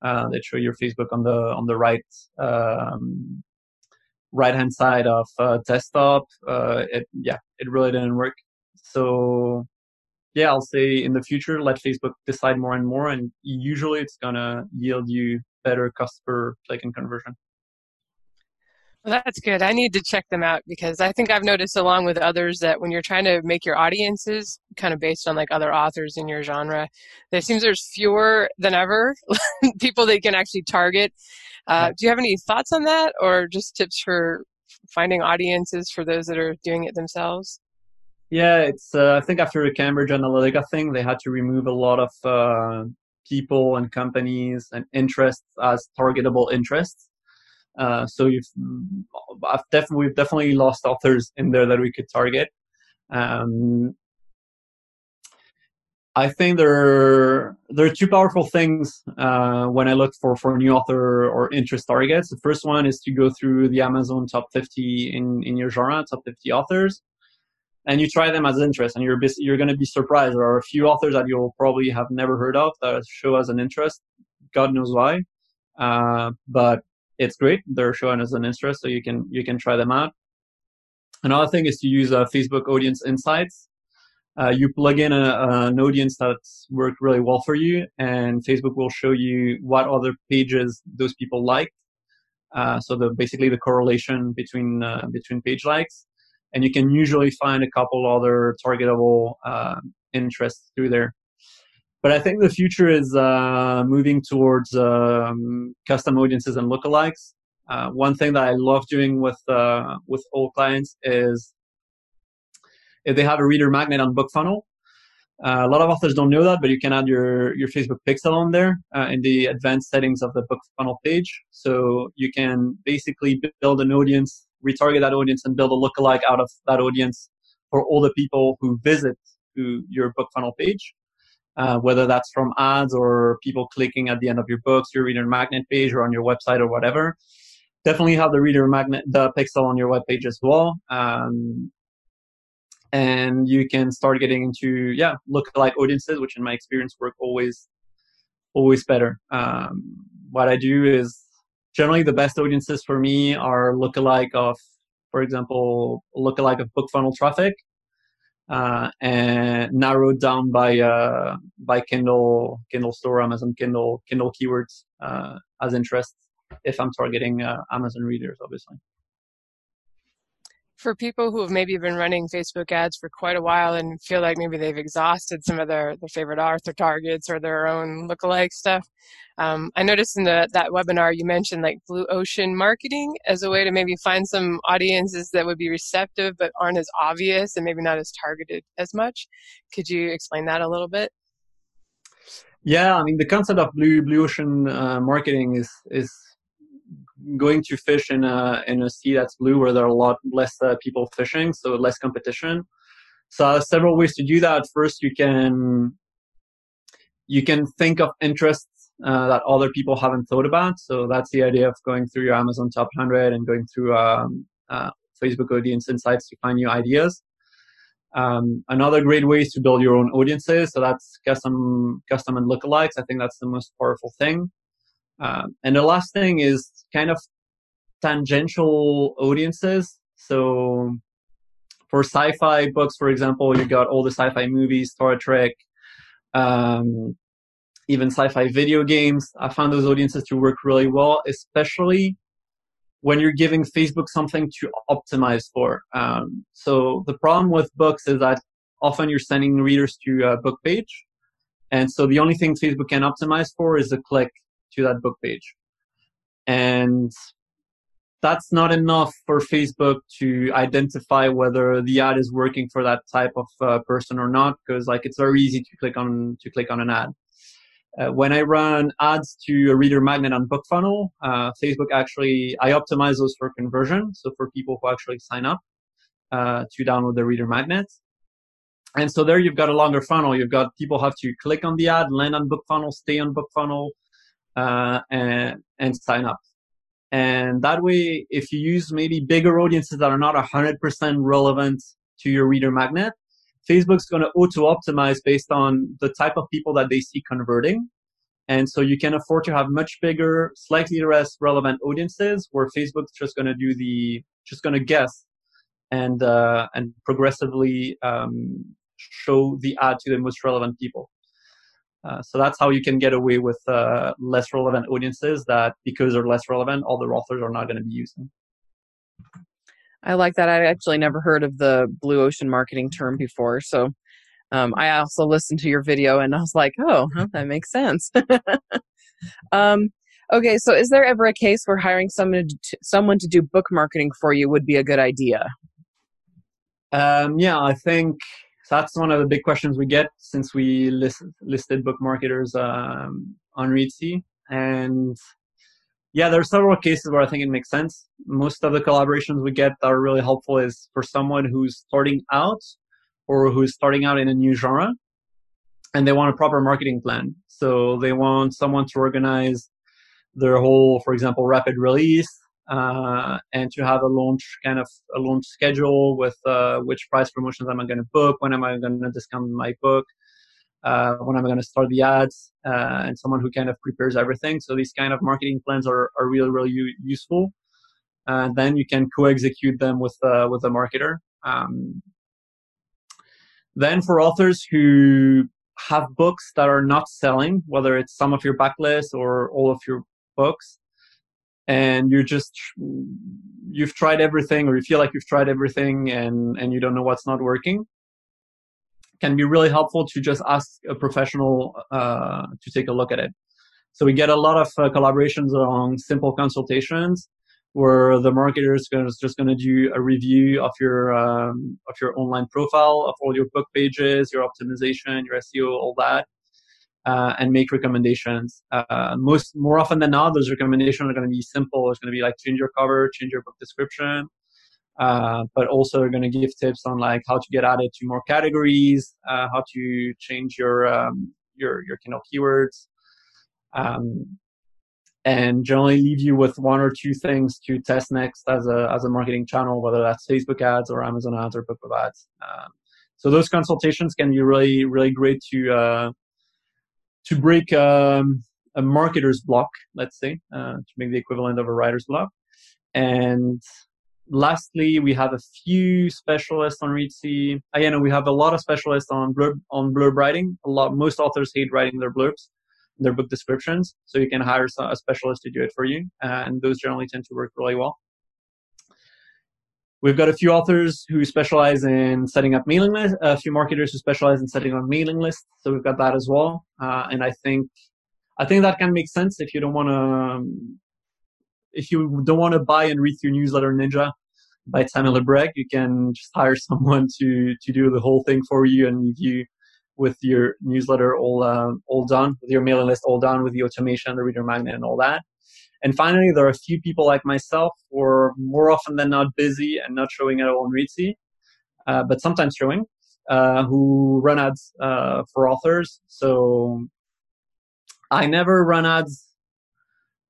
Uh, they show your Facebook on the on the right um, right hand side of uh, desktop. Uh, it yeah, it really didn't work. So yeah, I'll say in the future, let Facebook decide more and more, and usually it's gonna yield you better customer click and conversion. Well, that's good. I need to check them out because I think I've noticed, along with others, that when you're trying to make your audiences kind of based on like other authors in your genre, there seems there's fewer than ever people that can actually target. Uh, do you have any thoughts on that, or just tips for finding audiences for those that are doing it themselves? Yeah, it's. Uh, I think after the Cambridge Analytica thing, they had to remove a lot of uh, people and companies and interests as targetable interests. Uh, so you've, I've definitely, we've definitely lost authors in there that we could target. Um, I think there are, there are two powerful things uh, when I look for for new author or interest targets. The first one is to go through the Amazon top 50 in in your genre, top 50 authors, and you try them as interest, and you're you're going to be surprised. There are a few authors that you'll probably have never heard of that show as an interest. God knows why, uh, but it's great. They're showing as an interest, so you can you can try them out. Another thing is to use uh, Facebook Audience Insights. Uh, you plug in a, an audience that's worked really well for you, and Facebook will show you what other pages those people like. Uh, so the basically the correlation between uh, between page likes, and you can usually find a couple other targetable uh, interests through there but I think the future is uh, moving towards um, custom audiences and lookalikes. Uh, one thing that I love doing with uh, with all clients is if they have a reader magnet on BookFunnel. Uh, a lot of authors don't know that, but you can add your your Facebook pixel on there uh, in the advanced settings of the BookFunnel page. So you can basically build an audience, retarget that audience, and build a lookalike out of that audience for all the people who visit to your BookFunnel page uh, whether that's from ads or people clicking at the end of your books, your reader magnet page, or on your website or whatever. Definitely have the reader magnet, the pixel on your web page as well. Um, and you can start getting into yeah look-alike audiences, which in my experience work always always better. Um, what I do is generally the best audiences for me are look-alike of, for example, look-alike of BookFunnel traffic uh, and narrowed down by uh, by Kindle, Kindle Store, Amazon Kindle, Kindle keywords uh, as interests if I'm targeting uh, Amazon readers, obviously for people who have maybe been running Facebook ads for quite a while and feel like maybe they've exhausted some of their, their favorite author targets or their own lookalike stuff, um, I noticed in the, that webinar you mentioned like blue ocean marketing as a way to maybe find some audiences that would be receptive but aren't as obvious and maybe not as targeted as much. Could you explain that a little bit? Yeah, I mean the concept of blue blue ocean uh, marketing is is going to fish in a in a sea that's blue where there are a lot less uh, people fishing, so less competition. So uh, several ways to do that. First, you can you can think of interests uh, that other people haven't thought about. So that's the idea of going through your Amazon Top 100 and going through um, uh, Facebook Audience Insights to find new ideas. Um, another great way is to build your own audiences. So that's custom, custom and lookalikes. I think that's the most powerful thing. Um, and the last thing is kind of tangential audiences. So for sci-fi books, for example, you got all the sci-fi movies, Star Trek, um, even sci-fi video games. I found those audiences to work really well, especially when you're giving Facebook something to optimize for. Um, so the problem with books is that often you're sending readers to a book page. And so the only thing Facebook can optimize for is a click to that book page. And that's not enough for Facebook to identify whether the ad is working for that type of uh, person or not, because like it's very easy to click on to click on an ad. Uh, when I run ads to a reader magnet on BookFunnel, uh, Facebook actually I optimize those for conversion, so for people who actually sign up uh, to download the reader magnet. And so there you've got a longer funnel. You've got people have to click on the ad, land on BookFunnel, stay on BookFunnel, uh, and and sign up. And that way, if you use maybe bigger audiences that are not 100% relevant to your reader magnet, Facebook's going to auto optimize based on the type of people that they see converting. And so you can afford to have much bigger, slightly less relevant audiences where Facebook's just going to do the, just going to guess and, uh, and progressively, um, show the ad to the most relevant people. Uh, so that's how you can get away with uh, less relevant audiences that because they're less relevant, all the authors are not going to be using. I like that. I actually never heard of the blue ocean marketing term before. So um, I also listened to your video and I was like, oh, that makes sense. um, okay, so is there ever a case where hiring someone to, someone to do book marketing for you would be a good idea? Um, yeah, I think that's one of the big questions we get since we list, listed book marketers um, on Reedsy. And yeah, there are several cases where I think it makes sense. Most of the collaborations we get that are really helpful is for someone who's starting out or who's starting out in a new genre and they want a proper marketing plan. So they want someone to organize their whole, for example, rapid release uh, and to have a launch kind of a launch schedule with uh, which price promotions am I going to book, when am I going to discount my book, uh, when am I going to start the ads, uh, and someone who kind of prepares everything. So these kind of marketing plans are, are really really u- useful. And then you can co-execute them with uh, with a marketer. Um, then for authors who have books that are not selling, whether it's some of your backlist or all of your books, and you're just you've tried everything or you feel like you've tried everything and and you don't know what's not working can be really helpful to just ask a professional uh, to take a look at it. So we get a lot of uh, collaborations along simple consultations where the marketer is just going to do a review of your um, of your online profile, of all your book pages, your optimization, your SEO, all that, uh, and make recommendations. Uh, most more often than not, those recommendations are going to be simple. It's going to be like change your cover, change your book description, uh, but also they're going to give tips on like how to get added to more categories, uh, how to change your um, your your Kindle keywords. Um, and generally leave you with one or two things to test next as a as a marketing channel, whether that's Facebook ads or Amazon ads or BookBub ads. Um, so those consultations can be really really great to uh, to break um, a marketer's block, let's say, uh, to make the equivalent of a writer's block. And lastly, we have a few specialists on Reedsy. Again, uh, we have a lot of specialists on blurb on blurb writing. A lot, most authors hate writing their blurbs, their book descriptions. So you can hire a specialist to do it for you, and those generally tend to work really well. We've got a few authors who specialize in setting up mailing lists, a few marketers who specialize in setting up mailing lists. So we've got that as well. Uh, and I think, I think that can make sense if you don't want to, um, if you don't want to buy and read through Newsletter Ninja by Tammi Labrecque, you can just hire someone to, to do the whole thing for you and leave you with your newsletter all, uh, all done, with your mailing list all done, with the automation, the reader magnet and all that. And finally, there are a few people like myself who are more often than not busy and not showing at all on Reedsy, uh, but sometimes showing, uh, who run ads uh, for authors. So I never run ads.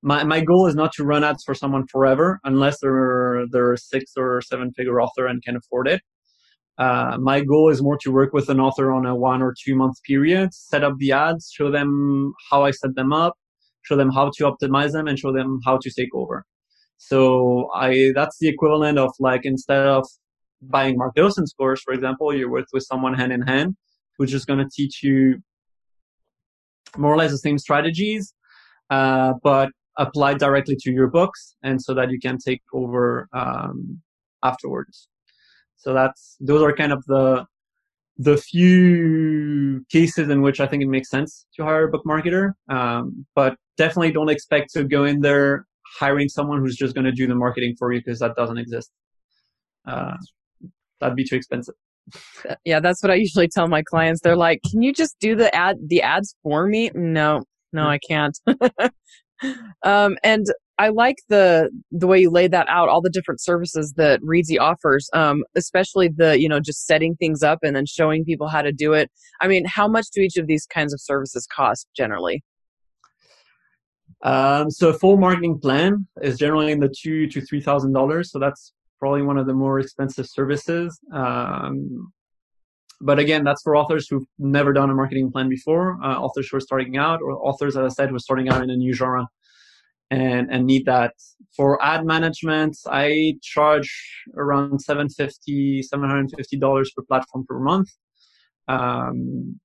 My, my goal is not to run ads for someone forever unless they're, they're a six or seven figure author and can afford it. Uh, my goal is more to work with an author on a one or two month period, set up the ads, show them how I set them up, show them how to optimize them, and show them how to take over. So I that's the equivalent of like instead of buying Mark Dawson's course, for example, you work with someone hand in hand who's just going to teach you more or less the same strategies, uh, but applied directly to your books, and so that you can take over um, afterwards. So that's those are kind of the the few cases in which I think it makes sense to hire a book marketer. Um, but definitely don't expect to go in there hiring someone who's just going to do the marketing for you because that doesn't exist. Uh, that'd be too expensive. Yeah, that's what I usually tell my clients. They're like, "Can you just do the ad the ads for me?" No, no, I can't. um, and I like the the way you laid that out, all the different services that Reedsy offers, um, especially the you know just setting things up and then showing people how to do it. I mean, how much do each of these kinds of services cost generally? Um, so a full marketing plan is generally in the two to three thousand dollars. So that's probably one of the more expensive services. Um, but again, that's for authors who've never done a marketing plan before, uh, authors who are starting out, or authors, as I said, who are starting out in a new genre and and need that. For ad management, I charge around 750 dollars per platform per month. Um,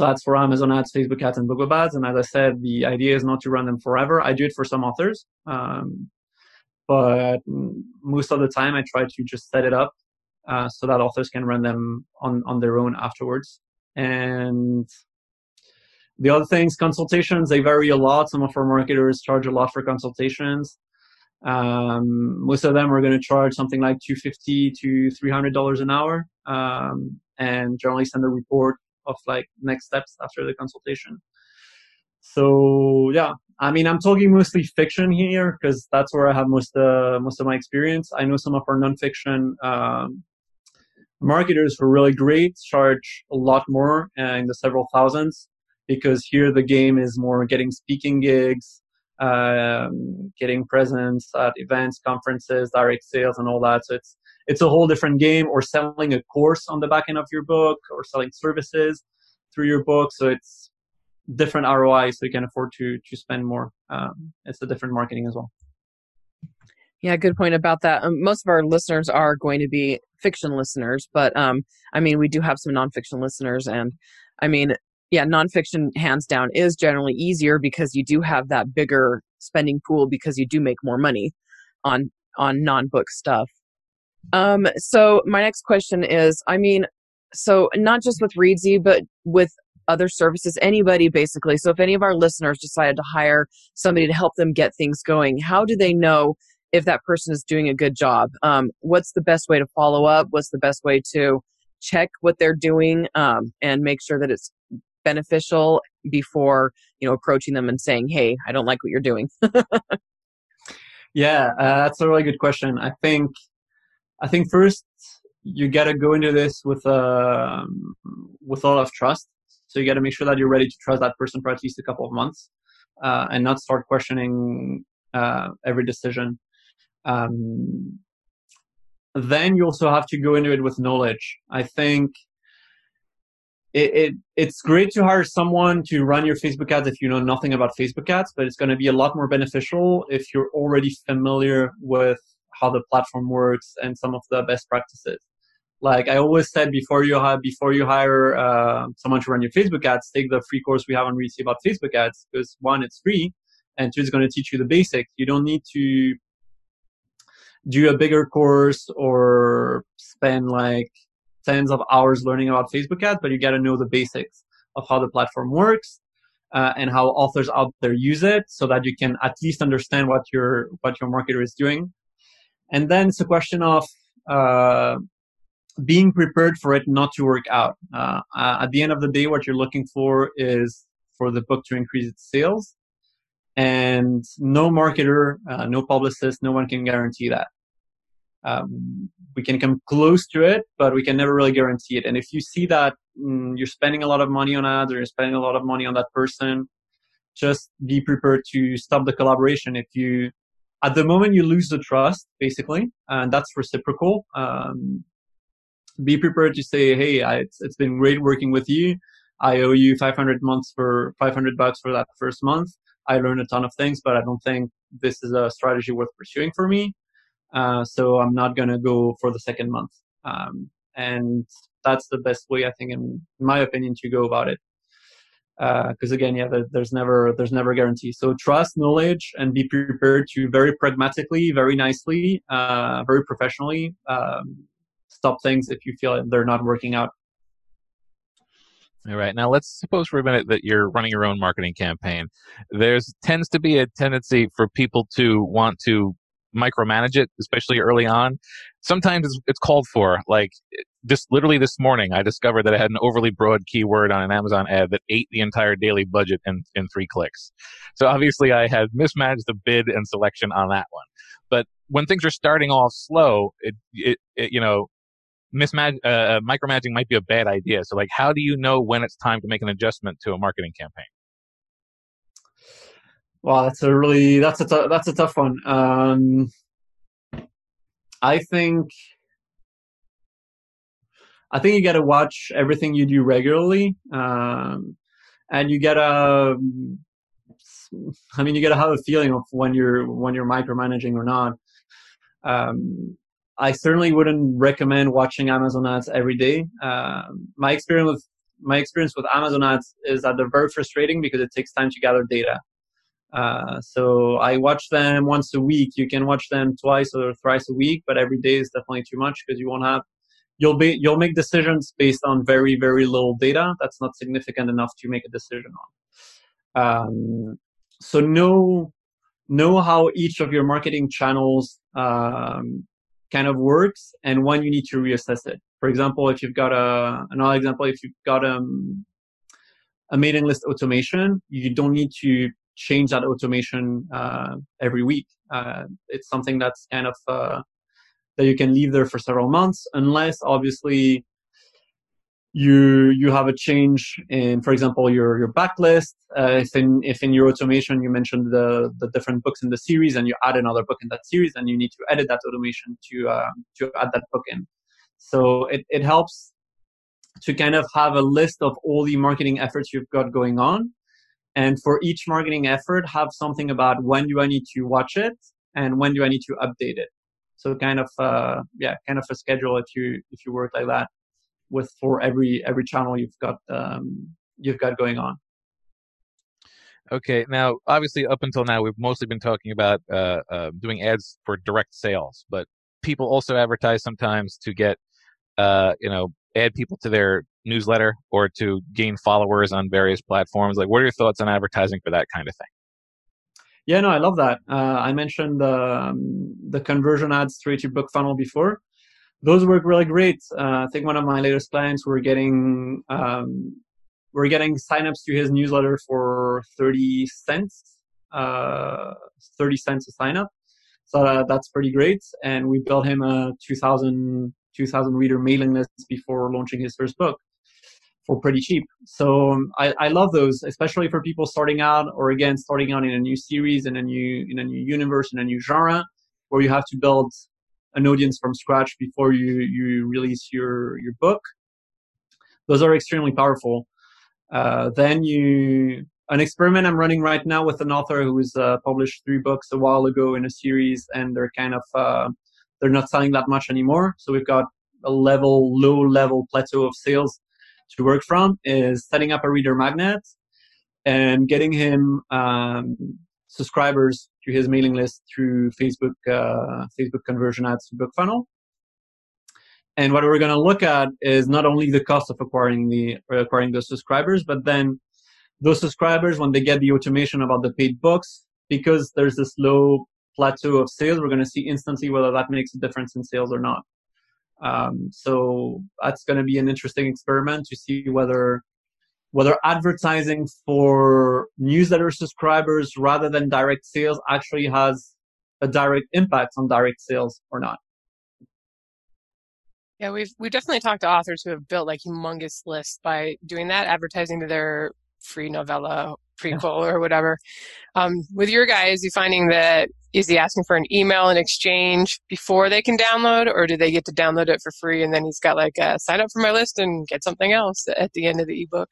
so that's for Amazon ads, Facebook ads, and Google ads. And as I said, the idea is not to run them forever. I do it for some authors, um, but most of the time I try to just set it up uh, so that authors can run them on on their own afterwards. And the other things, consultations, they vary a lot. Some of our marketers charge a lot for consultations. Um, most of them are going to charge something like 250 to 300 dollars an hour, um, and generally send a report of like next steps after the consultation. So yeah, I mean, I'm talking mostly fiction here because that's where I have most uh, most of my experience. I know some of our nonfiction um, marketers who are really great charge a lot more uh, in the several thousands because here the game is more getting speaking gigs, um, getting presence at events, conferences, direct sales, and all that. So it's it's a whole different game. Or selling a course on the back end of your book, or selling services through your book. So it's different ROI, so you can afford to to spend more. Um, it's a different marketing as well. Yeah, good point about that. Um, most of our listeners are going to be fiction listeners, but um, I mean, we do have some nonfiction listeners, and I mean, yeah, nonfiction hands down is generally easier because you do have that bigger spending pool because you do make more money on on non-book stuff. Um, so my next question is, I mean, so not just with Reedsy, but with other services, anybody basically. So if any of our listeners decided to hire somebody to help them get things going, how do they know if that person is doing a good job. Um, what's the best way to follow up? What's the best way to check what they're doing um, and make sure that it's beneficial before you know approaching them and saying, "Hey, I don't like what you're doing." yeah, uh, that's a really good question. I think I think first you got to go into this with uh, with a lot of trust. So you got to make sure that you're ready to trust that person for at least a couple of months, uh, and not start questioning uh, every decision. Um, then you also have to go into it with knowledge. I think it, it, it's great to hire someone to run your Facebook ads if you know nothing about Facebook ads, but it's going to be a lot more beneficial if you're already familiar with how the platform works and some of the best practices. Like I always said before you have before you hire uh, someone to run your Facebook ads, take the free course we have on Reedsy about Facebook ads because one, it's free, and two, it's going to teach you the basics. You don't need to do a bigger course or spend like tens of hours learning about Facebook ads, but you got to know the basics of how the platform works uh, and how authors out there use it, so that you can at least understand what your what your marketer is doing. And then it's a question of uh, being prepared for it not to work out. Uh, at the end of the day, what you're looking for is for the book to increase its sales and no marketer, uh, no publicist, no one can guarantee that. Um, we can come close to it, but we can never really guarantee it. And if you see that mm, you're spending a lot of money on ads or you're spending a lot of money on that person, just be prepared to stop the collaboration. If you, at the moment, you lose the trust, basically, and that's reciprocal. Um, be prepared to say, "Hey, I, it's, it's been great working with you. I owe you 500 months for 500 bucks for that first month. I learned a ton of things, but I don't think this is a strategy worth pursuing for me. Uh, so I'm not going to go for the second month. Um, and that's the best way, I think, in, in my opinion, to go about it. Because uh, again, yeah, there's never there's never guarantee. So trust, knowledge, and be prepared to very pragmatically, very nicely, uh, very professionally um, stop things if you feel they're not working out all right. Now let's suppose for a minute that you're running your own marketing campaign. There's tends to be a tendency for people to want to micromanage it, especially early on. Sometimes it's, it's called for. Like this, literally this morning, I discovered that I had an overly broad keyword on an Amazon ad that ate the entire daily budget in, in three clicks. So obviously I had mismanaged the bid and selection on that one. But when things are starting off slow, it, it, it you know, mismatch uh, uh, micromanaging might be a bad idea. So like, how do you know when it's time to make an adjustment to a marketing campaign? Wow, that's a really that's a t- that's a tough one. Um, I think I think you got to watch everything you do regularly, um, and you gotta. I mean, you gotta have a feeling of when you're when you're micromanaging or not. Um, I certainly wouldn't recommend watching Amazon ads every day. Um, my experience with my experience with Amazon ads is that they're very frustrating because it takes time to gather data. Uh, so I watch them once a week. You can watch them twice or thrice a week, but every day is definitely too much because you won't have you'll be you'll make decisions based on very very little data that's not significant enough to make a decision on. Um, so know know how each of your marketing channels um, kind of works and when you need to reassess it. For example, if you've got a another example, if you've got um, a mailing list automation, you don't need to change that automation uh, every week. Uh, it's something that's kind of uh, that you can leave there for several months, unless obviously you you have a change in, for example, your your backlist. Uh, if in if in your automation you mentioned the the different books in the series and you add another book in that series, then you need to edit that automation to uh, to add that book in. So it it helps to kind of have a list of all the marketing efforts you've got going on, and for each marketing effort, have something about when do I need to watch it and when do I need to update it. So kind of uh, yeah, kind of a schedule if you if you work like that with for every every channel you've got um, you've got going on. Okay, now obviously up until now we've mostly been talking about uh, uh, doing ads for direct sales, but people also advertise sometimes to get uh, you know add people to their newsletter or to gain followers on various platforms. Like, what are your thoughts on advertising for that kind of thing? Yeah, no, I love that. Uh, I mentioned um, the conversion ads straight to BookFunnel before those work really great. Uh, I think one of my latest clients were getting um, we're getting signups to his newsletter for 30 cents, uh, 30 cents a sign up. So uh, that's pretty great. And we built him a 2000, 2000 reader mailing list before launching his first book for pretty cheap. So um, I, I love those, especially for people starting out or again, starting out in a new series, in a new, in a new universe, in a new genre where you have to build an audience from scratch before you you release your your book. Those are extremely powerful. Uh, then you an experiment I'm running right now with an author who's uh, published three books a while ago in a series, and they're kind of uh, they're not selling that much anymore. So we've got a level low level plateau of sales to work from. Is setting up a reader magnet and getting him um, subscribers to his mailing list through Facebook uh, Facebook conversion ads to BookFunnel. And what we're going to look at is not only the cost of acquiring the acquiring those subscribers, but then those subscribers when they get the automation about the paid books, because there's this low plateau of sales, we're going to see instantly whether that makes a difference in sales or not. Um, so that's going to be an interesting experiment to see whether whether advertising for newsletter subscribers rather than direct sales actually has a direct impact on direct sales or not. Yeah, we've we've definitely talked to authors who have built like humongous lists by doing that, advertising to their free novella prequel or whatever. Um, with your guys, you finding that is he asking for an email in exchange before they can download, or do they get to download it for free and then he's got like a sign up for my list and get something else at the end of the ebook?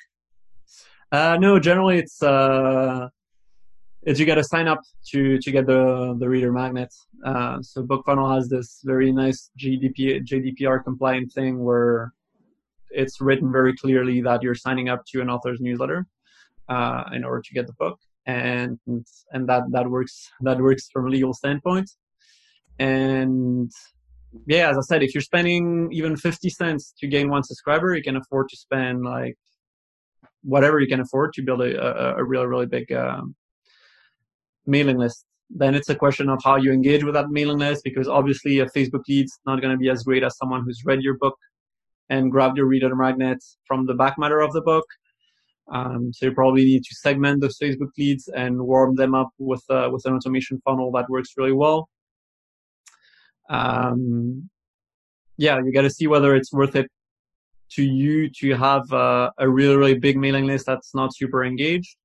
Uh, no, generally it's uh, it's you got to sign up to to get the the reader magnet. Uh, so BookFunnel has this very nice GDP GDPR compliant thing where it's written very clearly that you're signing up to an author's newsletter uh, in order to get the book, and and that that works that works from a legal standpoint. And yeah, as I said, if you're spending even 50 cents to gain one subscriber, you can afford to spend like whatever you can afford to build a, a, a really really big um, mailing list. Then it's a question of how you engage with that mailing list because obviously a Facebook lead's not going to be as great as someone who's read your book and grabbed your reader magnet from the back matter of the book. Um, so you probably need to segment those Facebook leads and warm them up with uh, with an automation funnel that works really well. Um, yeah, you got to see whether it's worth it to you to have uh, a really really big mailing list that's not super engaged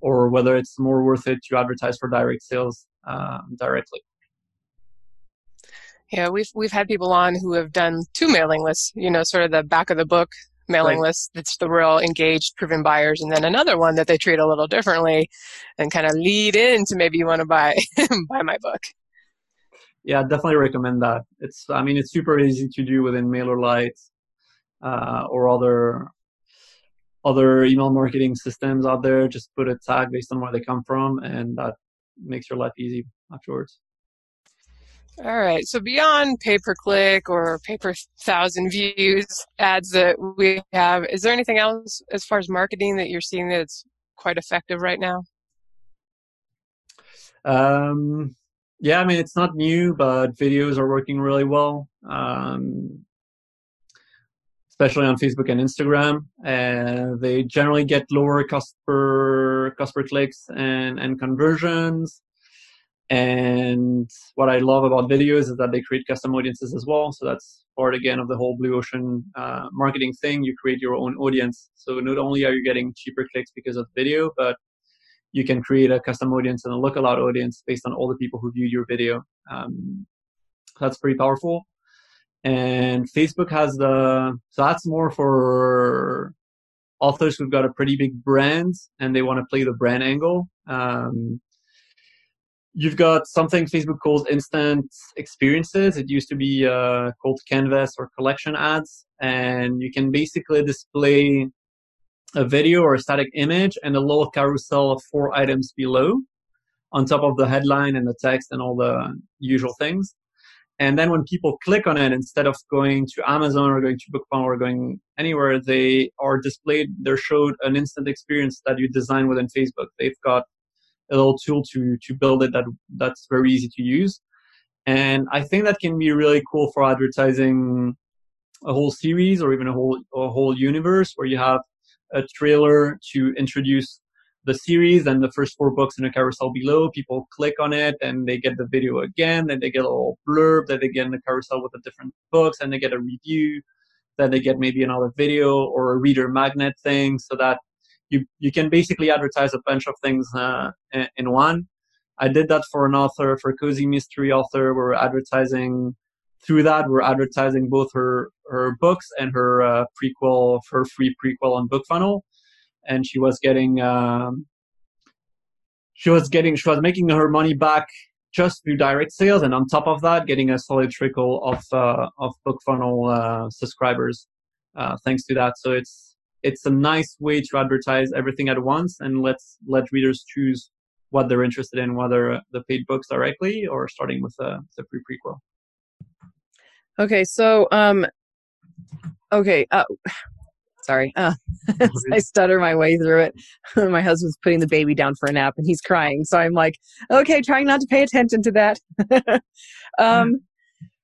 or whether it's more worth it to advertise for direct sales uh, directly. Yeah, we've we've had people on who have done two mailing lists. You know, sort of the back of the book mailing right. list that's the real engaged, proven buyers, and then another one that they treat a little differently, and kind of lead into maybe you want to buy buy my book. Yeah, definitely recommend that. It's I mean it's super easy to do within MailerLite uh, or other other email marketing systems out there. Just put a tag based on where they come from, and that makes your life easy afterwards. All right. So beyond pay per click or pay per thousand views ads that we have, is there anything else as far as marketing that you're seeing that's quite effective right now? Um, yeah, I mean it's not new, but videos are working really well. Um, especially on Facebook and Instagram. and they generally get lower cost per cost per clicks and and conversions. And what I love about videos is that they create custom audiences as well. So that's part again of the whole blue ocean uh, marketing thing. You create your own audience. So not only are you getting cheaper clicks because of video, but you can create a custom audience and a lookalike audience based on all the people who viewed your video. Um, that's pretty powerful. And Facebook has the so that's more for authors who've got a pretty big brand and they want to play the brand angle. Um, you've got something Facebook calls instant experiences. It used to be uh, called Canvas or collection ads, and you can basically display a video or a static image and a little carousel of four items below on top of the headline and the text and all the usual things. And then when people click on it, instead of going to Amazon or going to BookFunnel or going anywhere, they are displayed, they're showed an instant experience that you design within Facebook. They've got a little tool to to build it that that's very easy to use. And I think that can be really cool for advertising a whole series or even a whole a whole universe where you have a trailer to introduce the series and the first four books in a carousel below. People click on it and they get the video again, then they get a little blurb, then they get in the carousel with the different books, and they get a review, then they get maybe another video or a reader magnet thing so that you you can basically advertise a bunch of things uh, in one. I did that for an author, for cozy mystery author. We're advertising through that. We're advertising both her her books and her uh, prequel, her free prequel on BookFunnel, and she was getting um, she was getting she was making her money back just through direct sales, and on top of that, getting a solid trickle of uh, of BookFunnel uh, subscribers uh, thanks to that. So it's it's a nice way to advertise everything at once and let's let readers choose what they're interested in, whether the paid books directly or starting with the, the free prequel. Okay, so um, okay, uh, sorry, uh, I stutter my way through it. my husband's putting the baby down for a nap and he's crying, so I'm like, okay, trying not to pay attention to that. um,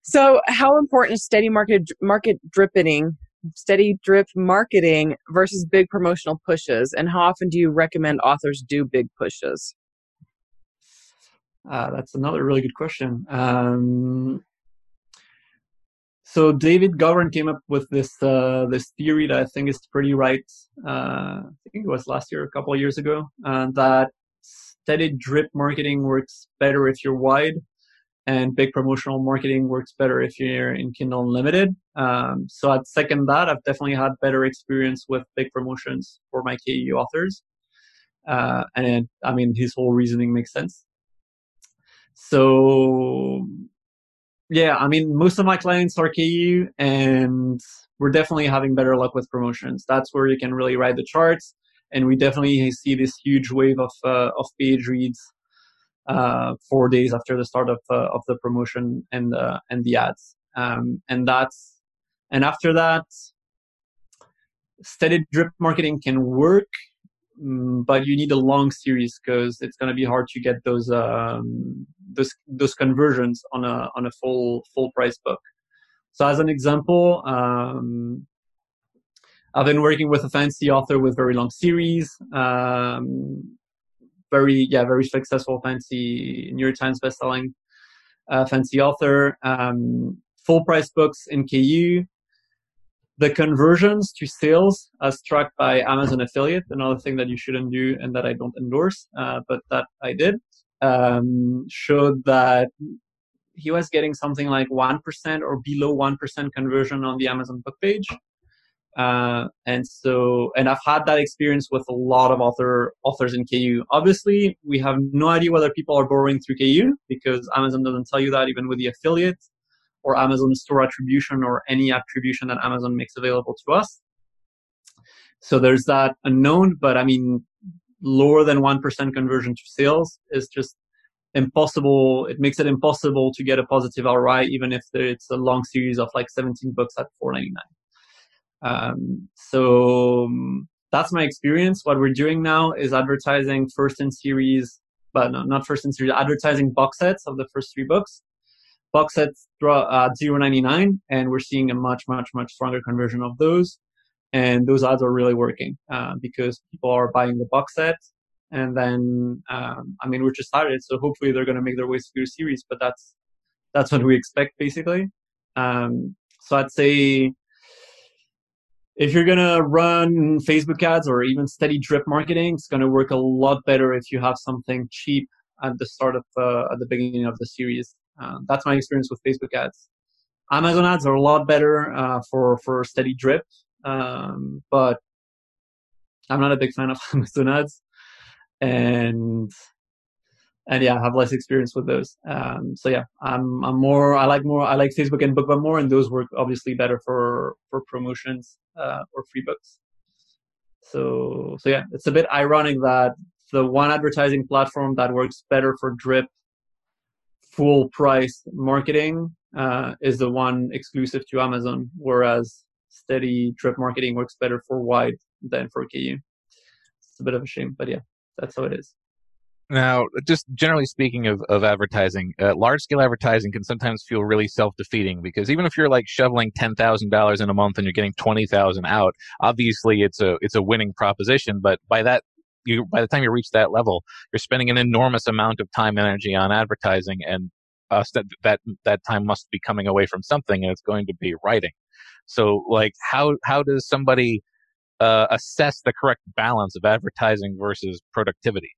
so, how important is steady market market dripping steady drip marketing versus big promotional pushes? And how often do you recommend authors do big pushes? Uh, that's another really good question. Um, so David Gaughran came up with this uh, this theory that I think is pretty right. Uh, I think it was last year, a couple of years ago, uh, that steady drip marketing works better if you're wide and big promotional marketing works better if you're in Kindle Unlimited. Um, so I'd second that. I've definitely had better experience with big promotions for my KU authors. Uh, and I mean, his whole reasoning makes sense. So yeah, I mean, most of my clients are KU and we're definitely having better luck with promotions. That's where you can really ride the charts. And we definitely see this huge wave of, uh, of page reads uh, four days after the start of uh, of the promotion and uh, and the ads. Um, and that's and after that, steady drip marketing can work, mm, but you need a long series because it's going to be hard to get those um, those those conversions on a on a full full price book. So as an example, um, I've been working with a fancy author with very long series. Um, very yeah very successful fancy New York Times bestselling uh, fancy author. Um, full price books in KU. the conversions to sales as tracked by Amazon affiliate, another thing that you shouldn't do and that I don't endorse, uh, but that I did, um, showed that he was getting something like 1% or below 1% conversion on the Amazon book page. Uh, and so, and I've had that experience with a lot of author authors in KU. Obviously, we have no idea whether people are borrowing through KU because Amazon doesn't tell you that even with the affiliate or Amazon store attribution or any attribution that Amazon makes available to us. So there's that unknown, but I mean, lower than 1% conversion to sales is just impossible. It makes it impossible to get a positive ROI, even if it's a long series of like 17 books at 4.99. Um, so um, that's my experience. What we're doing now is advertising first in series, but no, not first in series, advertising box sets of the first three books. Box sets draw at 0.99, and we're seeing a much, much, much stronger conversion of those. And those ads are really working uh, because people are buying the box set and then um, I mean we're just started, so hopefully they're going to make their way through the series. But that's that's what we expect basically. Um, so I'd say if you're gonna run Facebook ads or even steady drip marketing, it's gonna work a lot better if you have something cheap at the start of uh, at the beginning of the series. Uh, that's my experience with Facebook ads. Amazon ads are a lot better uh, for for steady drip, um, but I'm not a big fan of Amazon ads and and yeah, I have less experience with those. Um, so yeah, I'm I'm more I like more I like Facebook and BookBub more, and those work obviously better for for promotions uh, or free books. So so yeah, it's a bit ironic that the one advertising platform that works better for drip full price marketing uh, is the one exclusive to Amazon, whereas steady drip marketing works better for wide than for KU. It's a bit of a shame, but yeah that's how it is. Now, just generally speaking of, of advertising, uh, large scale advertising can sometimes feel really self defeating because even if you're like shoveling ten thousand dollars in a month and you're getting twenty thousand out, obviously it's a it's a winning proposition. But by that you by the time you reach that level, you're spending an enormous amount of time and energy on advertising, and uh, that that that time must be coming away from something, and it's going to be writing. So, like, how how does somebody uh, assess the correct balance of advertising versus productivity?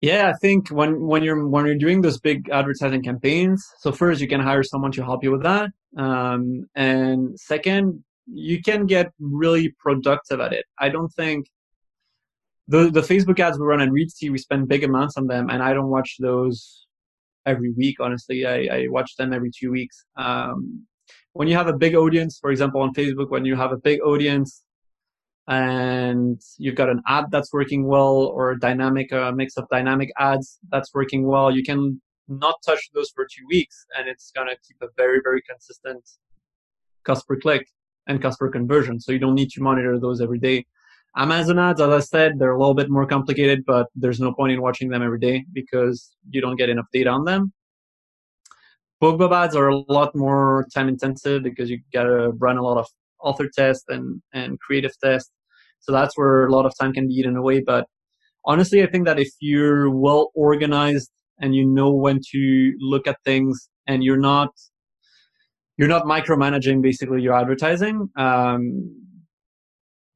Yeah, I think when when you're when you're doing those big advertising campaigns, so first you can hire someone to help you with that, um, and second you can get really productive at it. I don't think the the Facebook ads we run at Reedsy, we spend big amounts on them, and I don't watch those every week. Honestly, I, I watch them every two weeks. Um, when you have a big audience, for example, on Facebook, when you have a big audience and you've got an ad that's working well or a dynamic uh, mix of dynamic ads that's working well, you can not touch those for two weeks and it's going to keep a very, very consistent cost per click and cost per conversion. So you don't need to monitor those every day. Amazon ads, as I said, they're a little bit more complicated, but there's no point in watching them every day because you don't get enough data on them. BookBub ads are a lot more time intensive because you gotta run a lot of author tests and, and creative tests. So that's where a lot of time can be eaten away. But honestly, I think that if you're well organized and you know when to look at things and you're not you're not micromanaging basically your advertising, um,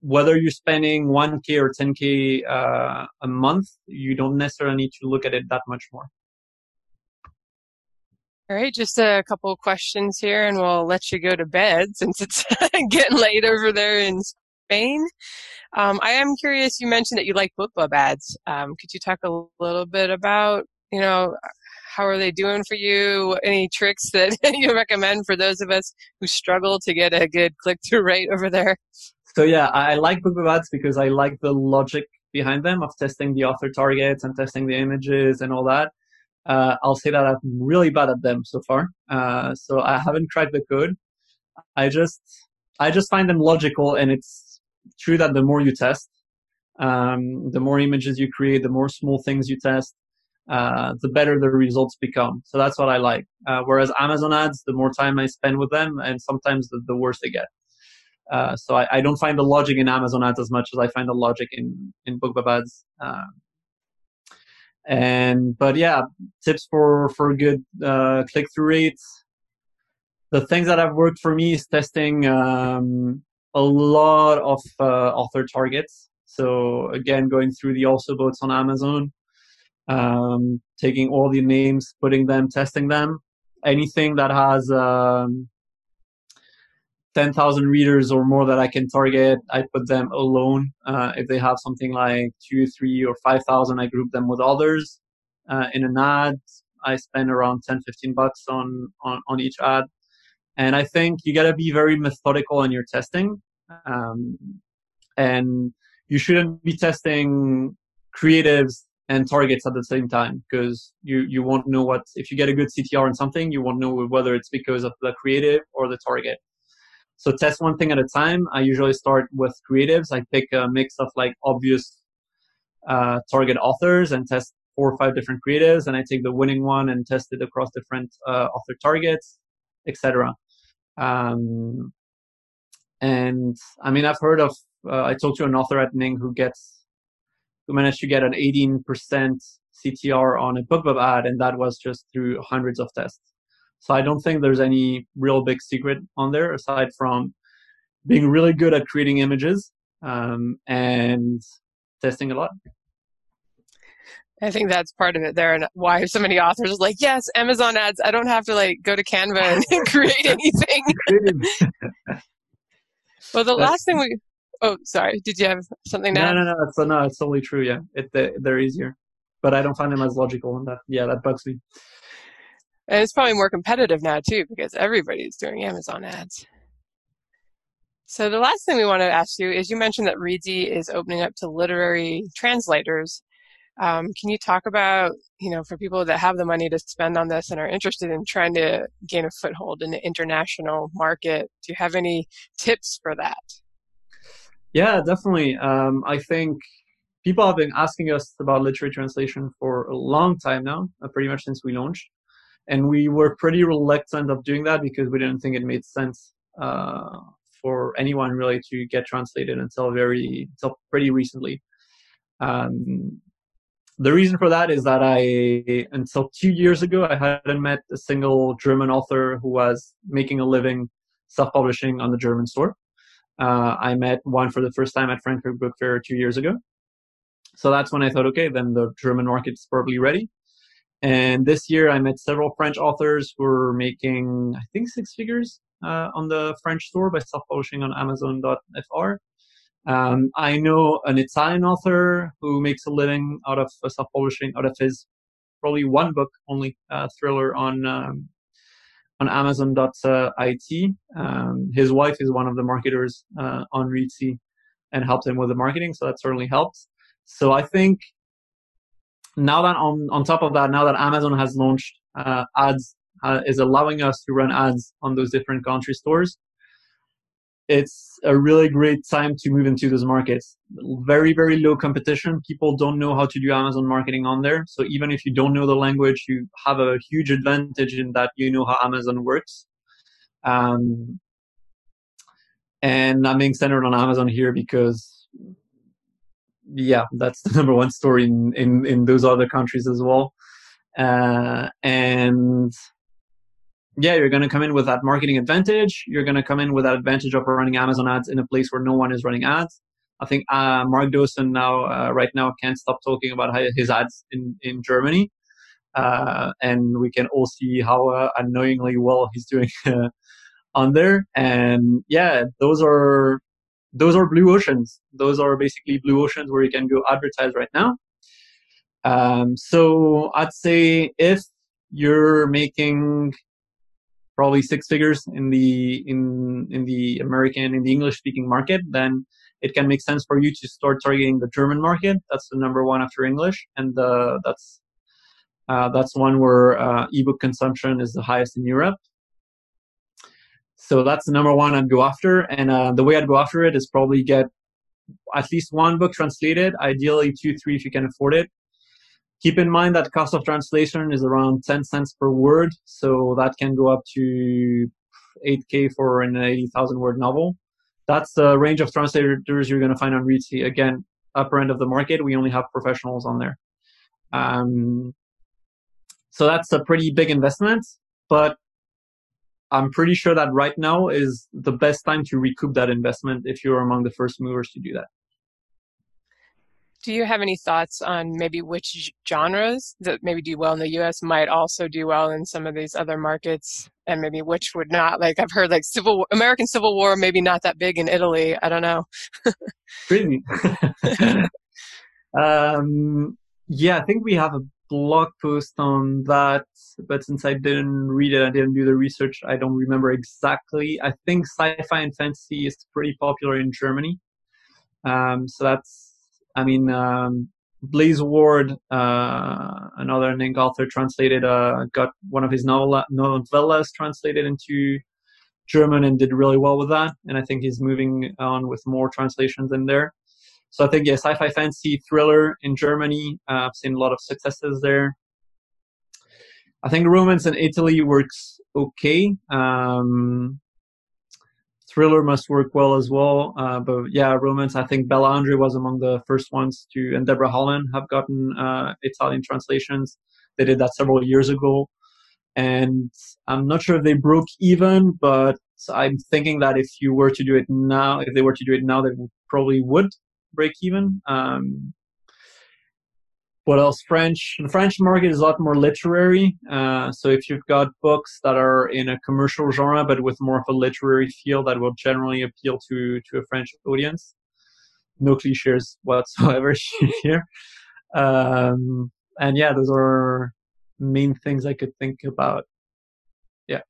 whether you're spending 1k or 10k uh, a month, you don't necessarily need to look at it that much more. All right, just a couple questions here, and we'll let you go to bed since it's getting late over there in Spain. Um, I am curious. You mentioned that you like BookBub ads. Um, could you talk a little bit about, you know, how are they doing for you? Any tricks that you recommend for those of us who struggle to get a good click-through rate over there? So yeah, I like BookBub ads because I like the logic behind them of testing the author targets and testing the images and all that. Uh, I'll say that I'm really bad at them so far. Uh, so I haven't tried the code. I just, I just find them logical and it's true that the more you test, um, the more images you create, the more small things you test, uh, the better the results become. So that's what I like. Uh, whereas Amazon ads, the more time I spend with them and sometimes the, the worse they get. Uh, so I, I, don't find the logic in Amazon ads as much as I find the logic in, in BookBub ads. Uh, and but yeah, tips for for good uh, click through rates. the things that have worked for me is testing um, a lot of uh, author targets. So again, going through the also boughts on Amazon, um, taking all the names, putting them, testing them. Anything that has um, 10,000 readers or more that I can target, I put them alone. Uh, if they have something like two, three, or 5,000, I group them with others. Uh, in an ad, I spend around 10, 15 bucks on, on, on each ad. And I think you got to be very methodical in your testing. Um, and you shouldn't be testing creatives and targets at the same time because you, you won't know what, if you get a good CTR on something, you won't know whether it's because of the creative or the target. So test one thing at a time. I usually start with creatives. I pick a mix of like obvious uh, target authors and test four or five different creatives, and I take the winning one and test it across different uh, author targets, etc. Um, and I mean, I've heard of. Uh, I talked to an author at NINC who gets who managed to get an 18% CTR on a BookBub ad, and that was just through hundreds of tests. So I don't think there's any real big secret on there aside from being really good at creating images um, and testing a lot. I think that's part of it there, and why so many authors are like, "Yes, Amazon ads. I don't have to like go to Canva and create anything." well, the last thing we. Oh, sorry. Did you have something? Now? No, no, no. It's no, it's totally true. Yeah, it they're easier, but I don't find them as logical, and that yeah, that bugs me. And it's probably more competitive now too because everybody's doing Amazon ads. So the last thing we want to ask you is you mentioned that Reedsy is opening up to literary translators. Um, can you talk about, you know, for people that have the money to spend on this and are interested in trying to gain a foothold in the international market? Do you have any tips for that? Yeah, definitely. Um, I think people have been asking us about literary translation for a long time now, uh, pretty much since we launched and we were pretty reluctant of doing that because we didn't think it made sense uh, for anyone really to get translated until very until pretty recently. Um, the reason for that is that I until two years ago I hadn't met a single German author who was making a living self-publishing on the German store. Uh, I met one for the first time at Frankfurt Book Fair two years ago. So that's when I thought, okay, then the German market is probably ready. And this year, I met several French authors who are making, I think, six figures uh, on the French store by self-publishing on Amazon.fr. Um, I know an Italian author who makes a living out of uh, self-publishing, out of his probably one book only uh, thriller on um, on Amazon.it. Um, his wife is one of the marketers uh, on Reedsy and helped him with the marketing, so that certainly helps. So I think now that on, on top of that, now that Amazon has launched uh, ads, uh, is allowing us to run ads on those different country stores, it's a really great time to move into those markets. Very, very low competition. People don't know how to do Amazon marketing on there. So even if you don't know the language, you have a huge advantage in that you know how Amazon works. Um, and I'm being centered on Amazon here because yeah, that's the number one story in, in, in those other countries as well. Uh, and yeah, you're going to come in with that marketing advantage. You're going to come in with that advantage of running Amazon ads in a place where no one is running ads. I think uh, Mark Dawson now, uh, right now, can't stop talking about his ads in, in Germany. Uh, and we can all see how uh, annoyingly well he's doing on there. And yeah, those are those are blue oceans. Those are basically blue oceans where you can go advertise right now. Um, so I'd say if you're making probably six figures in the in in the American in the English speaking market, then it can make sense for you to start targeting the German market. That's the number one after English, and uh, that's uh, that's one where uh, ebook consumption is the highest in Europe. So that's the number one I'd go after. And uh, the way I'd go after it is probably get at least one book translated, ideally two, three if you can afford it. Keep in mind that cost of translation is around 10 cents per word. So that can go up to 8K for an 80,000 word novel. That's the range of translators you're going to find on Reedsy. Again, upper end of the market. We only have professionals on there. Um, so that's a pretty big investment, but I'm pretty sure that right now is the best time to recoup that investment if you're among the first movers to do that. Do you have any thoughts on maybe which genres that maybe do well in the US might also do well in some of these other markets and maybe which would not? Like I've heard like Civil American Civil War maybe not that big in Italy. I don't know. really? um, yeah, I think we have a blog post on that, but since I didn't read it, I didn't do the research, I don't remember exactly. I think sci-fi and fantasy is pretty popular in Germany. Um, so that's I mean, um, Blaze Ward, uh, another NINC author, translated, uh, got one of his novella, novellas translated into German and did really well with that. And I think he's moving on with more translations in there. So I think, yeah, sci-fi fantasy thriller in Germany. Uh, I've seen a lot of successes there. I think romance in Italy works okay. Um, thriller must work well as well. Uh, but yeah, romance. I think Bella Andre was among the first ones to, and Deborah Holland have gotten uh, Italian translations. They did that several years ago, and I'm not sure if they broke even, but I'm thinking that if you were to do it now, if they were to do it now, they probably would break even. Um, what else? French. The French market is a lot more literary. Uh, so if you've got books that are in a commercial genre but with more of a literary feel, that will generally appeal to to a French audience. No cliches whatsoever here. Um, and yeah, those are main things I could think about. Yeah.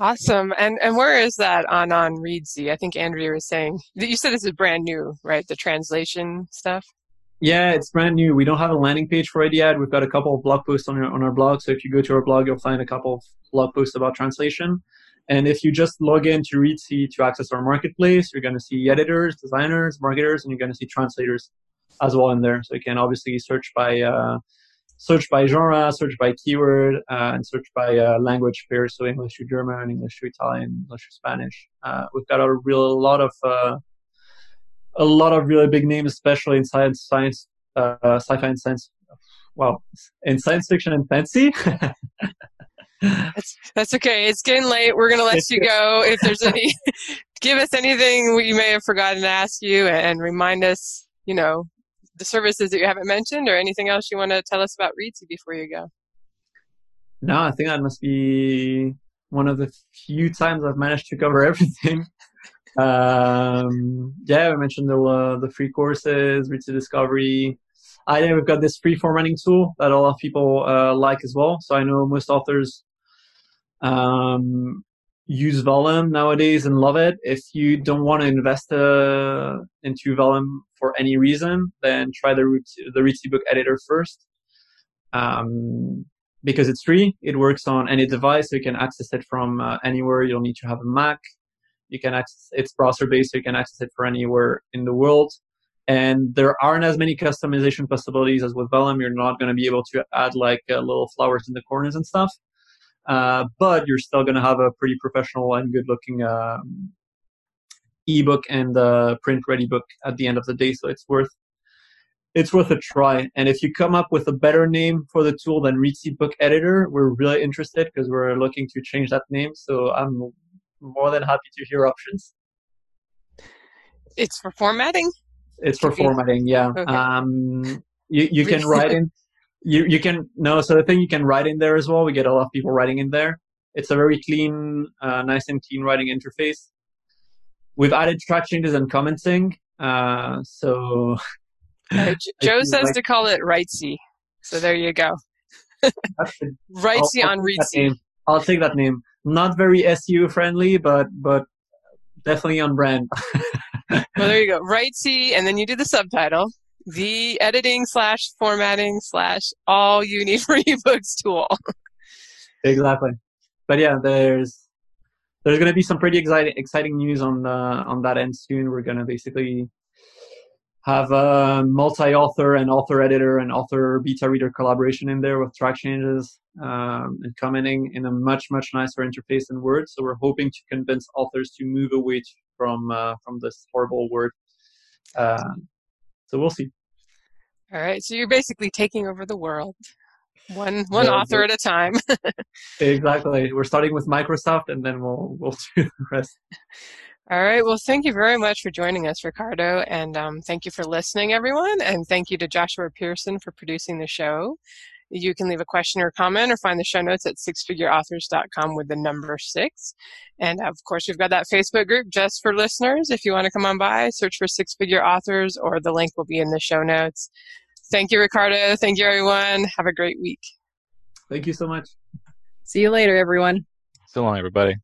Awesome. And and where is that on on Reedsy? I think Andrea was saying that you said this is brand new, right? The translation stuff. Yeah, it's brand new. We don't have a landing page for it yet. We've got a couple of blog posts on our, on our blog. So if you go to our blog, you'll find a couple of blog posts about translation. And if you just log in to Reedsy to access our marketplace, you're going to see editors, designers, marketers, and you're going to see translators as well in there. So you can obviously search by uh, search by genre, search by keyword, uh, and search by uh, language pairs. So English to German, English to Italian, English to Spanish. Uh, we've got a real lot of uh, a lot of really big names, especially in science, science, uh, sci-fi and science. Well, in science fiction and fantasy. that's that's okay. It's getting late. We're gonna let it's you good. go. If there's any, give us anything we may have forgotten to ask you, and remind us. You know, the services that you haven't mentioned, or anything else you want to tell us about Reedsy before you go. No, I think that must be one of the few times I've managed to cover everything. Um, yeah, we mentioned the uh, the free courses, Reedsy Discovery. I think we've got this free formatting tool that a lot of people uh, like as well. So I know most authors um, use Vellum nowadays and love it. If you don't want to invest uh, into Vellum for any reason, then try the the Reedsy book editor first. Um, because it's free, it works on any device, so you can access it from uh, anywhere. You don't need to have a Mac. You can access it's browser based, so you can access it for anywhere in the world. And there aren't as many customization possibilities as with Vellum. You're not going to be able to add like uh, little flowers in the corners and stuff. Uh, but you're still going to have a pretty professional and good looking um, ebook and uh, print ready book at the end of the day. So it's worth it's worth a try. And if you come up with a better name for the tool than Reedsy Book Editor, we're really interested because we're looking to change that name. So I'm more than happy to hear options. It's for formatting. It's for formatting, yeah. Okay. Um, you you can write in. You you can no. So the thing you can write in there as well. We get a lot of people writing in there. It's a very clean, uh, nice and clean writing interface. We've added track changes and commenting. Uh, so uh, Jo says like, to call it Rightsy. So there you go. Rightsy on Reedsy. I'll take that name not very SEO friendly, but but definitely on brand. well, there you go. Rightsy, and then you do the subtitle. The editing slash formatting slash all you need for ebooks tool. exactly. But yeah, there's there's going to be some pretty exciting exciting news on the on that end soon. We're going to basically have a multi-author and author editor and author beta reader collaboration in there with track changes um, and commenting in a much much nicer interface than Word. So we're hoping to convince authors to move away from uh, from this horrible Word. Uh, so we'll see. All right. So you're basically taking over the world. one one The- author at a time. exactly. We're starting with Microsoft, and then we'll we'll do the rest. All right. Well, thank you very much for joining us, Ricardo, and um, thank you for listening, everyone. And thank you to Joshua Pearson for producing the show. You can leave a question or comment or find the show notes at sixfigureauthors.com with the number six. And of course, we've got that Facebook group just for listeners. If you want to come on by, search for Six Figure Authors or the link will be in the show notes. Thank you, Ricardo. Thank you, everyone. Have a great week. Thank you so much. See you later, everyone. So long, everybody.